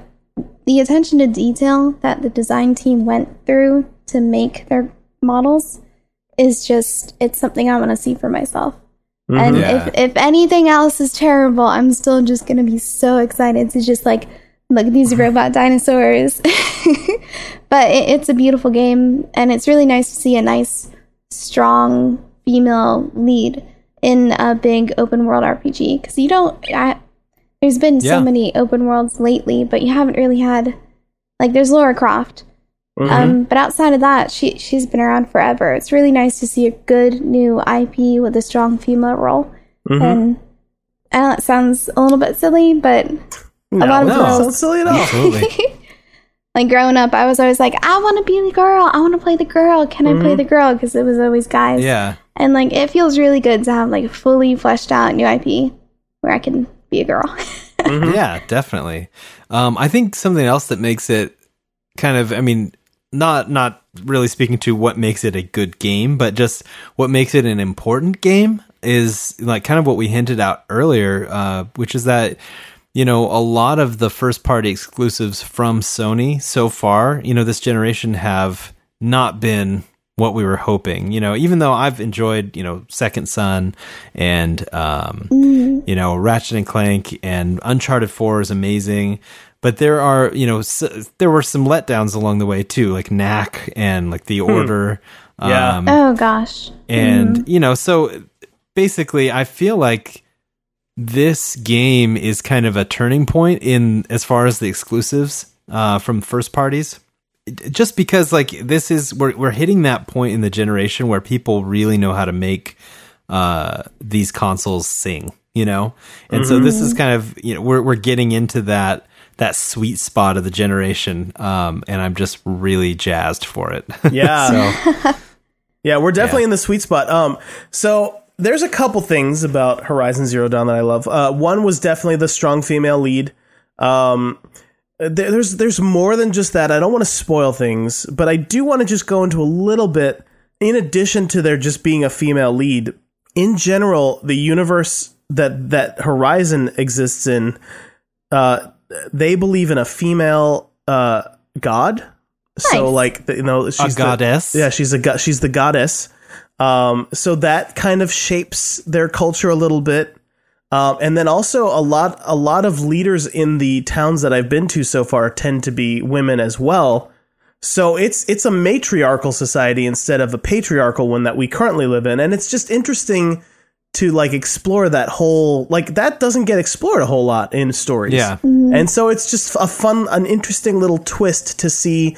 the attention to detail that the design team went through to make their models is just it's something I want to see for myself. And Yeah. if if anything else is terrible, I'm still just gonna be so excited to just like look at these robot dinosaurs. but it, it's a beautiful game, and it's really nice to see a nice, strong female lead in a big open world RPG. Because you don't, I, there's been Yeah. so many open worlds lately, but you haven't really had like there's Lara Croft. Um, but outside of that, she she's been around forever. It's really nice to see a good new IP with a strong female role. And I know it sounds a little bit silly, but No, lot of no, girls- it's not silly at all. Absolutely. like growing up, I was always like, I want to be the girl. I want to play the girl. Can I play the girl? Because it was always guys. yeah. And like, it feels really good to have like fully fleshed out new IP where I can be a girl. Yeah, definitely. Um, I think something else that makes it kind of, I mean, not not really speaking to what makes it a good game, but just what makes it an important game is like kind of what we hinted out earlier, uh, which is that you know a lot of the first party exclusives from Sony so far, you know, this generation have not been what we were hoping. You know, even though I've enjoyed, you know, Second Son and um, you know, Ratchet and Clank and Uncharted 4 is amazing. But there are, you know, s- there were some letdowns along the way too, like Knack and like The Order. Yeah. Um, oh gosh. and, you know, so basically, I feel like this game is kind of a turning point in as far as the exclusives uh, from first parties. Just because, like, this is we're we're hitting that point in the generation where people really know how to make uh, these consoles sing, you know, and so this is kind of you know we're we're getting into that that sweet spot of the generation, um, and I'm just really jazzed for it. Yeah. so Yeah, we're definitely Yeah. in the sweet spot. Um, so there's a couple things about Horizon Zero Dawn that I love. Uh, one was definitely the strong female lead. Um, there, there's there's more than just that. I don't want to spoil things, but I do want to just go into a little bit. In addition to there just being a female lead, in general, the universe that that Horizon exists in, uh, they believe in a female uh, god. So like the- you know she's the- goddess? yeah, she's a go- she's the goddess. Um, so that kind of shapes their culture a little bit. Um, and then also a lot a lot of leaders in the towns that I've been to so far tend to be women as well. So it's it's a matriarchal society instead of a patriarchal one that we currently live in, and it's just interesting to like explore that whole like that doesn't get explored a whole lot in stories. Yeah. And so it's just a fun, an interesting little twist to see.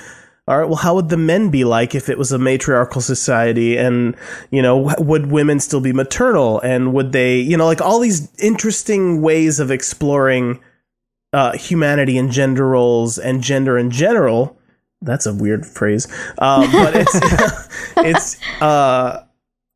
All right, well, how would the men be like if it was a matriarchal society? And, you know, would women still be maternal? And would they, you know, like all these interesting ways of exploring uh, humanity and gender roles and gender in general. That's a weird phrase. Uh, but it's, it's, uh,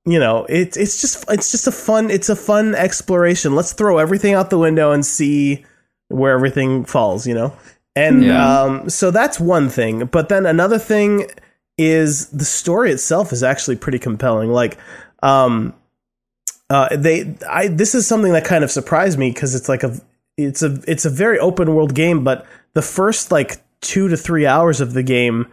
you know, it's it's just it's just a fun it's a fun exploration. Let's throw everything out the window and see where everything falls. You know, and Yeah. um, so that's one thing. But then another thing is the story itself is actually pretty compelling. Like, um, uh, they I this is something that kind of surprised me because it's like a it's a it's a very open world game, but the first like two to three hours of the game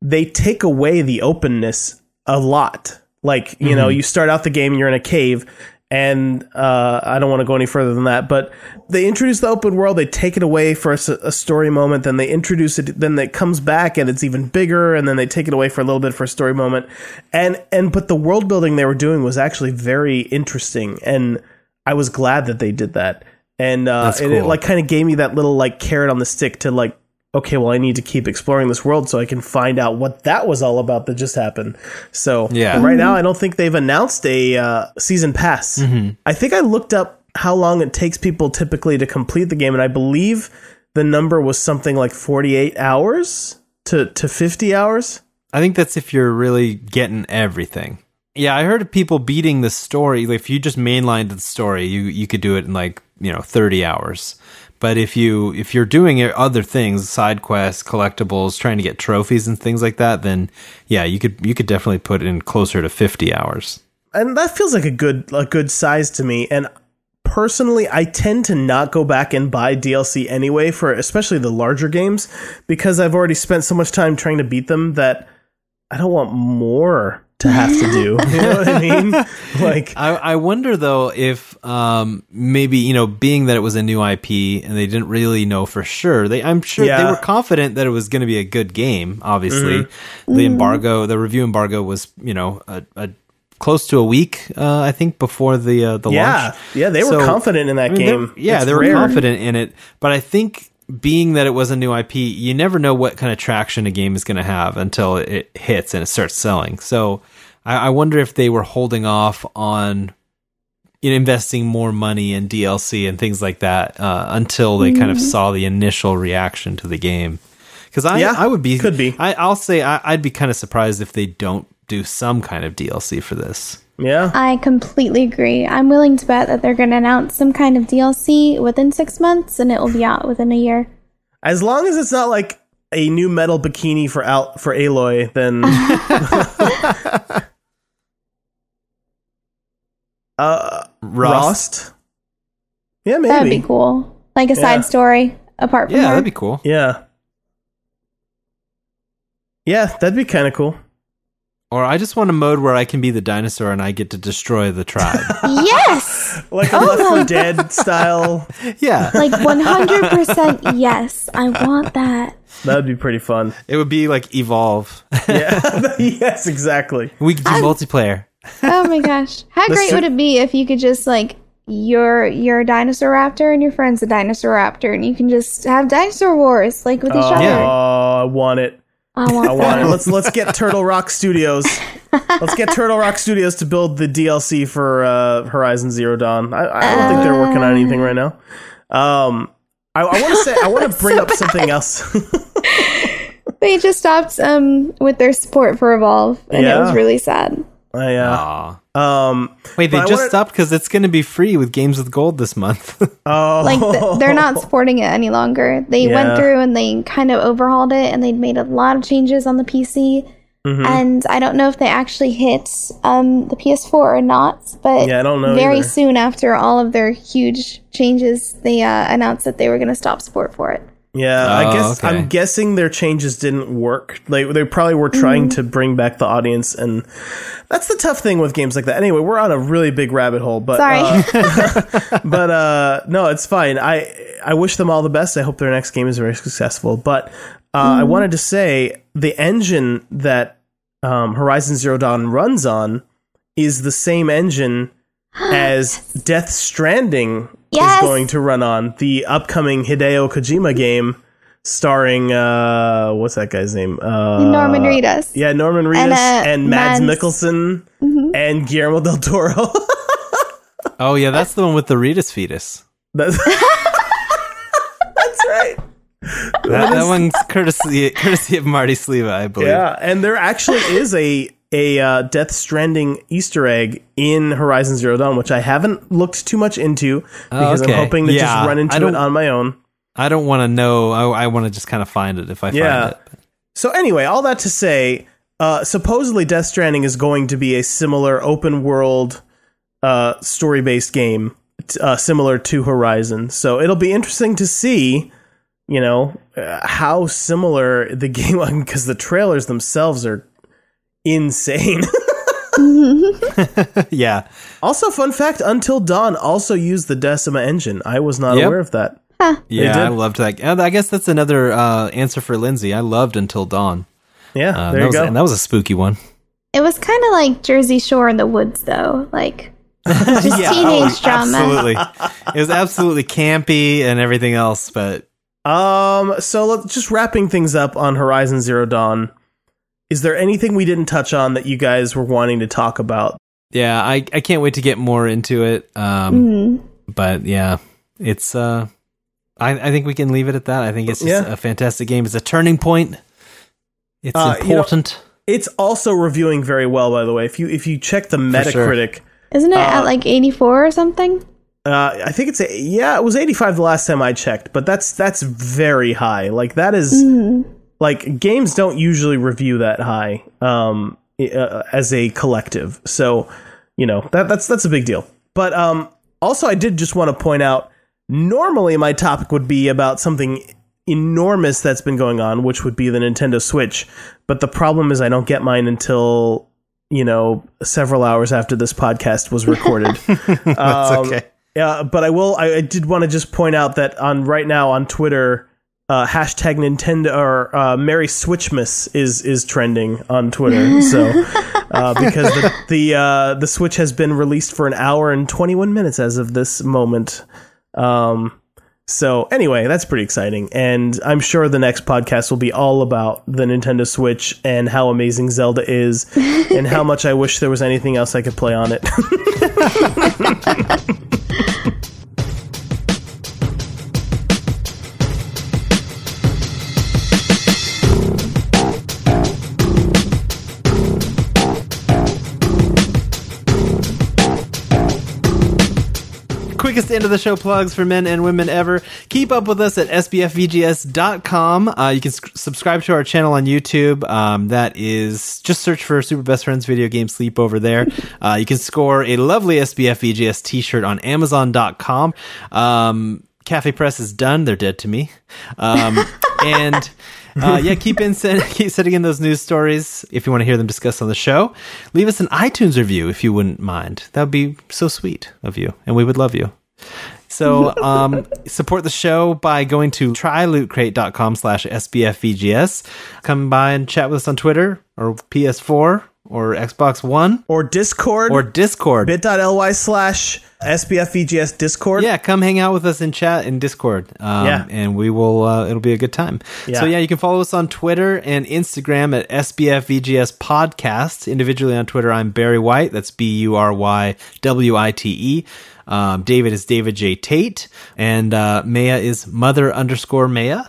they take away the openness a lot. Like, you know, you start out the game you're in a cave, and uh, I don't want to go any further than that, but they introduce the open world, they take it away for a story moment, then they introduce it, then it comes back and it's even bigger, and then they take it away for a little bit for a story moment. And, and, but the world building they were doing was actually very interesting, and I was glad that they did that. And, uh, That's and it like kind of gave me that little like carrot on the stick to like okay, well, I need to keep exploring this world so I can find out what that was all about that just happened. So, Yeah. right now, I don't think they've announced a uh, season pass. I think I looked up how long it takes people typically to complete the game, and I believe the number was something like 48 hours to, to 50 hours. I think that's if you're really getting everything. Yeah, I heard of people beating the story. Like if you just mainlined the story, you you could do it in like you know thirty hours. But if you if you're doing other things, side quests, collectibles, trying to get trophies and things like that, then yeah, you could you could definitely put in closer to fifty hours. and that feels like a good a good size to me and personally, I tend to not go back and buy DLC anyway for especially the larger games because I've already spent so much time trying to beat them that I don't want more to have to do. You know what I mean? Like, I, I wonder though if um, maybe you know, being that it was a new IP and they didn't really know for sure. They, I'm sure they were confident that it was going to be a good game. Obviously, Mm-hmm. the embargo, the review embargo was you know a, a close to a week, uh, I think, before the uh, the yeah, launch. yeah, yeah, they were So, confident in that I mean, game. yeah, It's they were rare. confident in it, but I think being that it was a new IP, you never know what kind of traction a game is going to have until it hits and it starts selling. So I, I wonder if they were holding off on in investing more money in DLC and things like that uh, until they kind of saw the initial reaction to the game. Because I, Yeah, I would be, could be. I, I'll say I, I'd be kind of surprised if they don't do some kind of DLC for this. Yeah, I completely agree. I'm willing to bet that they're going to announce some kind of DLC within six months and it will be out within a year. as long as it's not like a new metal bikini for out for Aloy, then. uh, Rost. Yeah, maybe. That would be cool. Like a Yeah. side story apart from Yeah, her. that'd be cool. Yeah. Yeah, that'd be kind of cool. Or I just want a mode where I can be the dinosaur and I get to destroy the tribe. yes! Like a Left 4 Dead style. yeah. Like 100% yes. I want that. That'd be pretty fun. It would be like evolve. Yeah. yes, exactly. we could do multiplayer. Oh my gosh. How The great su- would it be if you could just like you're you're a dinosaur raptor and your friend's a dinosaur raptor and you can just have dinosaur wars like with each Oh, other. Yeah. I want it. I want I want it. Let's let's get Turtle Rock Studios. Let's get Turtle Rock Studios to build the DLC for uh, Horizon Zero Dawn. I, I don't think they're working on anything right now. Um, I, I want to say I want to bring up something else. They just stopped um with their support for Evolve and it was really sad. I, uh, Aw. Um, Wait, they just wanna- stopped because it's going to be free with Games with Gold this month. oh, Like th- they're not supporting it any longer. They Yeah. went through and they kind of overhauled it and they'd made a lot of changes on the PC. Mm-hmm. And I don't know if they actually hit um, the PS4 or not, but Yeah, I don't know very either. soon after all of their huge changes, they uh, announced that they were going to stop support for it. Yeah, I Oh, guess okay. I'm guessing their changes didn't work. Like they probably were trying to bring back the audience, and that's the tough thing with games like that. Anyway, we're on a really big rabbit hole, but Sorry. uh, but uh, no, it's fine. I I wish them all the best. I hope their next game is very successful. But uh, I wanted to say the engine that um, Horizon Zero Dawn runs on is the same engine as Death Stranding Yes. is going to run on the upcoming Hideo Kojima game starring uh what's that guy's name? Uh Norman Reedus. Yeah, Norman Reedus And, and, uh, Mads Mads- Mikkelsen and Guillermo del Toro. oh, yeah, that's the one with the Reedus fetus. That's, That's right. That, that one's courtesy courtesy of Marty Sliva, I believe. Yeah, and there actually is a a uh, Death Stranding Easter egg in Horizon Zero Dawn, which I haven't looked too much into because okay. I'm hoping to Yeah, just run into it on my own. I don't want to know. I, I want to just kind of find it if I Yeah. find it. So anyway, all that to say, uh, supposedly Death Stranding is going to be a similar open world uh, story based game, t- uh, similar to Horizon. So it'll be interesting to see, you know, uh, how similar the game because the trailers themselves are insane. yeah. also, fun fact: Until Dawn also used the Decima engine. I was not Yep. aware of that. Yeah. I loved that. and I guess that's another uh, answer for Lindsay. I loved Until Dawn. Yeah, Uh, there that you was, go. And that was a spooky one. It was kind of like Jersey Shore in the woods, though. Like just Yeah, teenage oh, drama. Absolutely. it was absolutely campy and everything else, but Um, so let's just wrapping things up on Horizon Zero Dawn. Is there anything we didn't touch on that you guys were wanting to talk about? yeah, I, I can't wait to get more into it. Um, Mhm. but yeah, it's uh, I, I think we can leave it at that. I think it's just Yeah. a fantastic game. It's a turning point. It's Uh, you know- important. It's also reviewing very well, by the way. If you if you check the sure. Metacritic, Isn't it Uh, at like 84 or something? uh, I think it's a, yeah, it was eighty five the last time I checked, but that's that's very high. Like that is Mm-hmm. Like games don't usually review that high um, uh, as a collective. So you know that that's that's a big deal. But um, Also, I did just want to point out. Normally, my topic would be about something enormous that's been going on, which would be the Nintendo Switch. But the problem is, I don't get mine until you know several hours after this podcast was recorded. That's Um, okay. Yeah, but I will. I, I did want to just point out that on right now on Twitter, uh, hashtag Nintendo or uh, Merry Switchmas is is trending on Twitter. so uh, because the the uh, the Switch has been released for an hour and twenty one minutes as of this moment. Um, so anyway, that's pretty exciting, and I'm sure the next podcast will be all about the Nintendo Switch and how amazing Zelda is, and how much I wish there was anything else I could play on it. quickest end of the show plugs for men and women ever. Keep up with us at sbfvgs.com. Uh, you can sc- subscribe to our channel on YouTube. Um, that is just search for Super Best Friends Video Game Sleep over there. Uh, you can score a lovely SBFVGS t-shirt on amazon.com. Um, Cafe Press is done. They're dead to me. Um, and uh, yeah, keep in send, keep sending in those news stories if you want to hear them discussed on the show. Leave us an iTunes review if you wouldn't mind. That would be so sweet of you, and we would love you. So um, support the show by going to trylootcrate.com slash sbfvgs. Come by and chat with us on Twitter or PS4 or Xbox One or Discord or Discord. bit.ly slash SBFVGS Discord. Yeah, come hang out with us in chat in Discord. Um, Yeah. and we will. Uh, it'll be a good time. Yeah. So yeah, you can follow us on Twitter and Instagram at SBFVGS Podcast. Individually on Twitter, I'm Barry White. That's B U R Y W I T E. Um, David is David J Tate, and uh, Maya is Mother underscore Maya.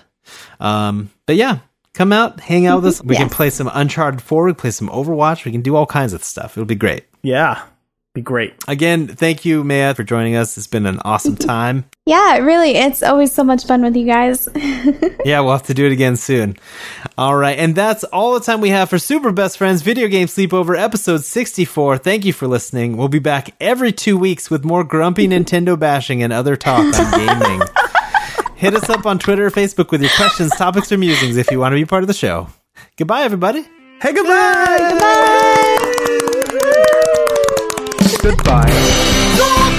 Um, but yeah. Come out, hang out with us. We can play some Uncharted 4, we can play some Overwatch, we can do all kinds of stuff. It'll be great. Yeah. Be great. Again, thank you, Maya, for joining us. It's been an awesome time. Yeah, really, it's always so much fun with you guys. Yeah, we'll have to do it again soon. All right, and that's all the time we have for Super Best Friends Video Game Sleepover episode 64. Thank you for listening. We'll be back every two weeks with more grumpy Nintendo bashing and other talk on gaming. Hit us up on Twitter or Facebook with your questions, topics, or musings if you want to be part of the show. Goodbye, everybody. Hey, goodbye. Goodbye.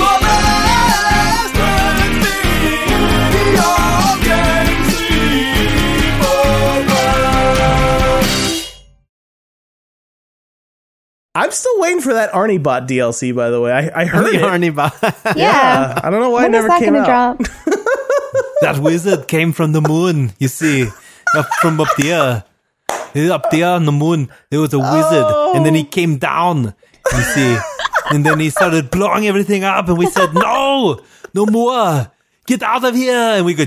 I'm still waiting for that Arnie Bot DLC, by the way. I, I heard it. Arnie, Bot. yeah. I don't know why When it is never that came gonna out. drop? that wizard came from the moon, you see, up from up there. Up there on the moon, there was a wizard, and then he oh. came down, you see, and then he started blowing everything up, and we said, no, no more. Get out of here! And we go,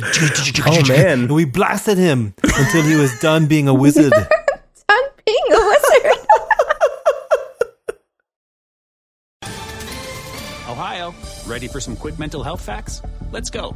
Oh, man. and we blasted him until he was done being a wizard. I'm being a wizard. Ohio, ready for some quick mental health facts? Let's go.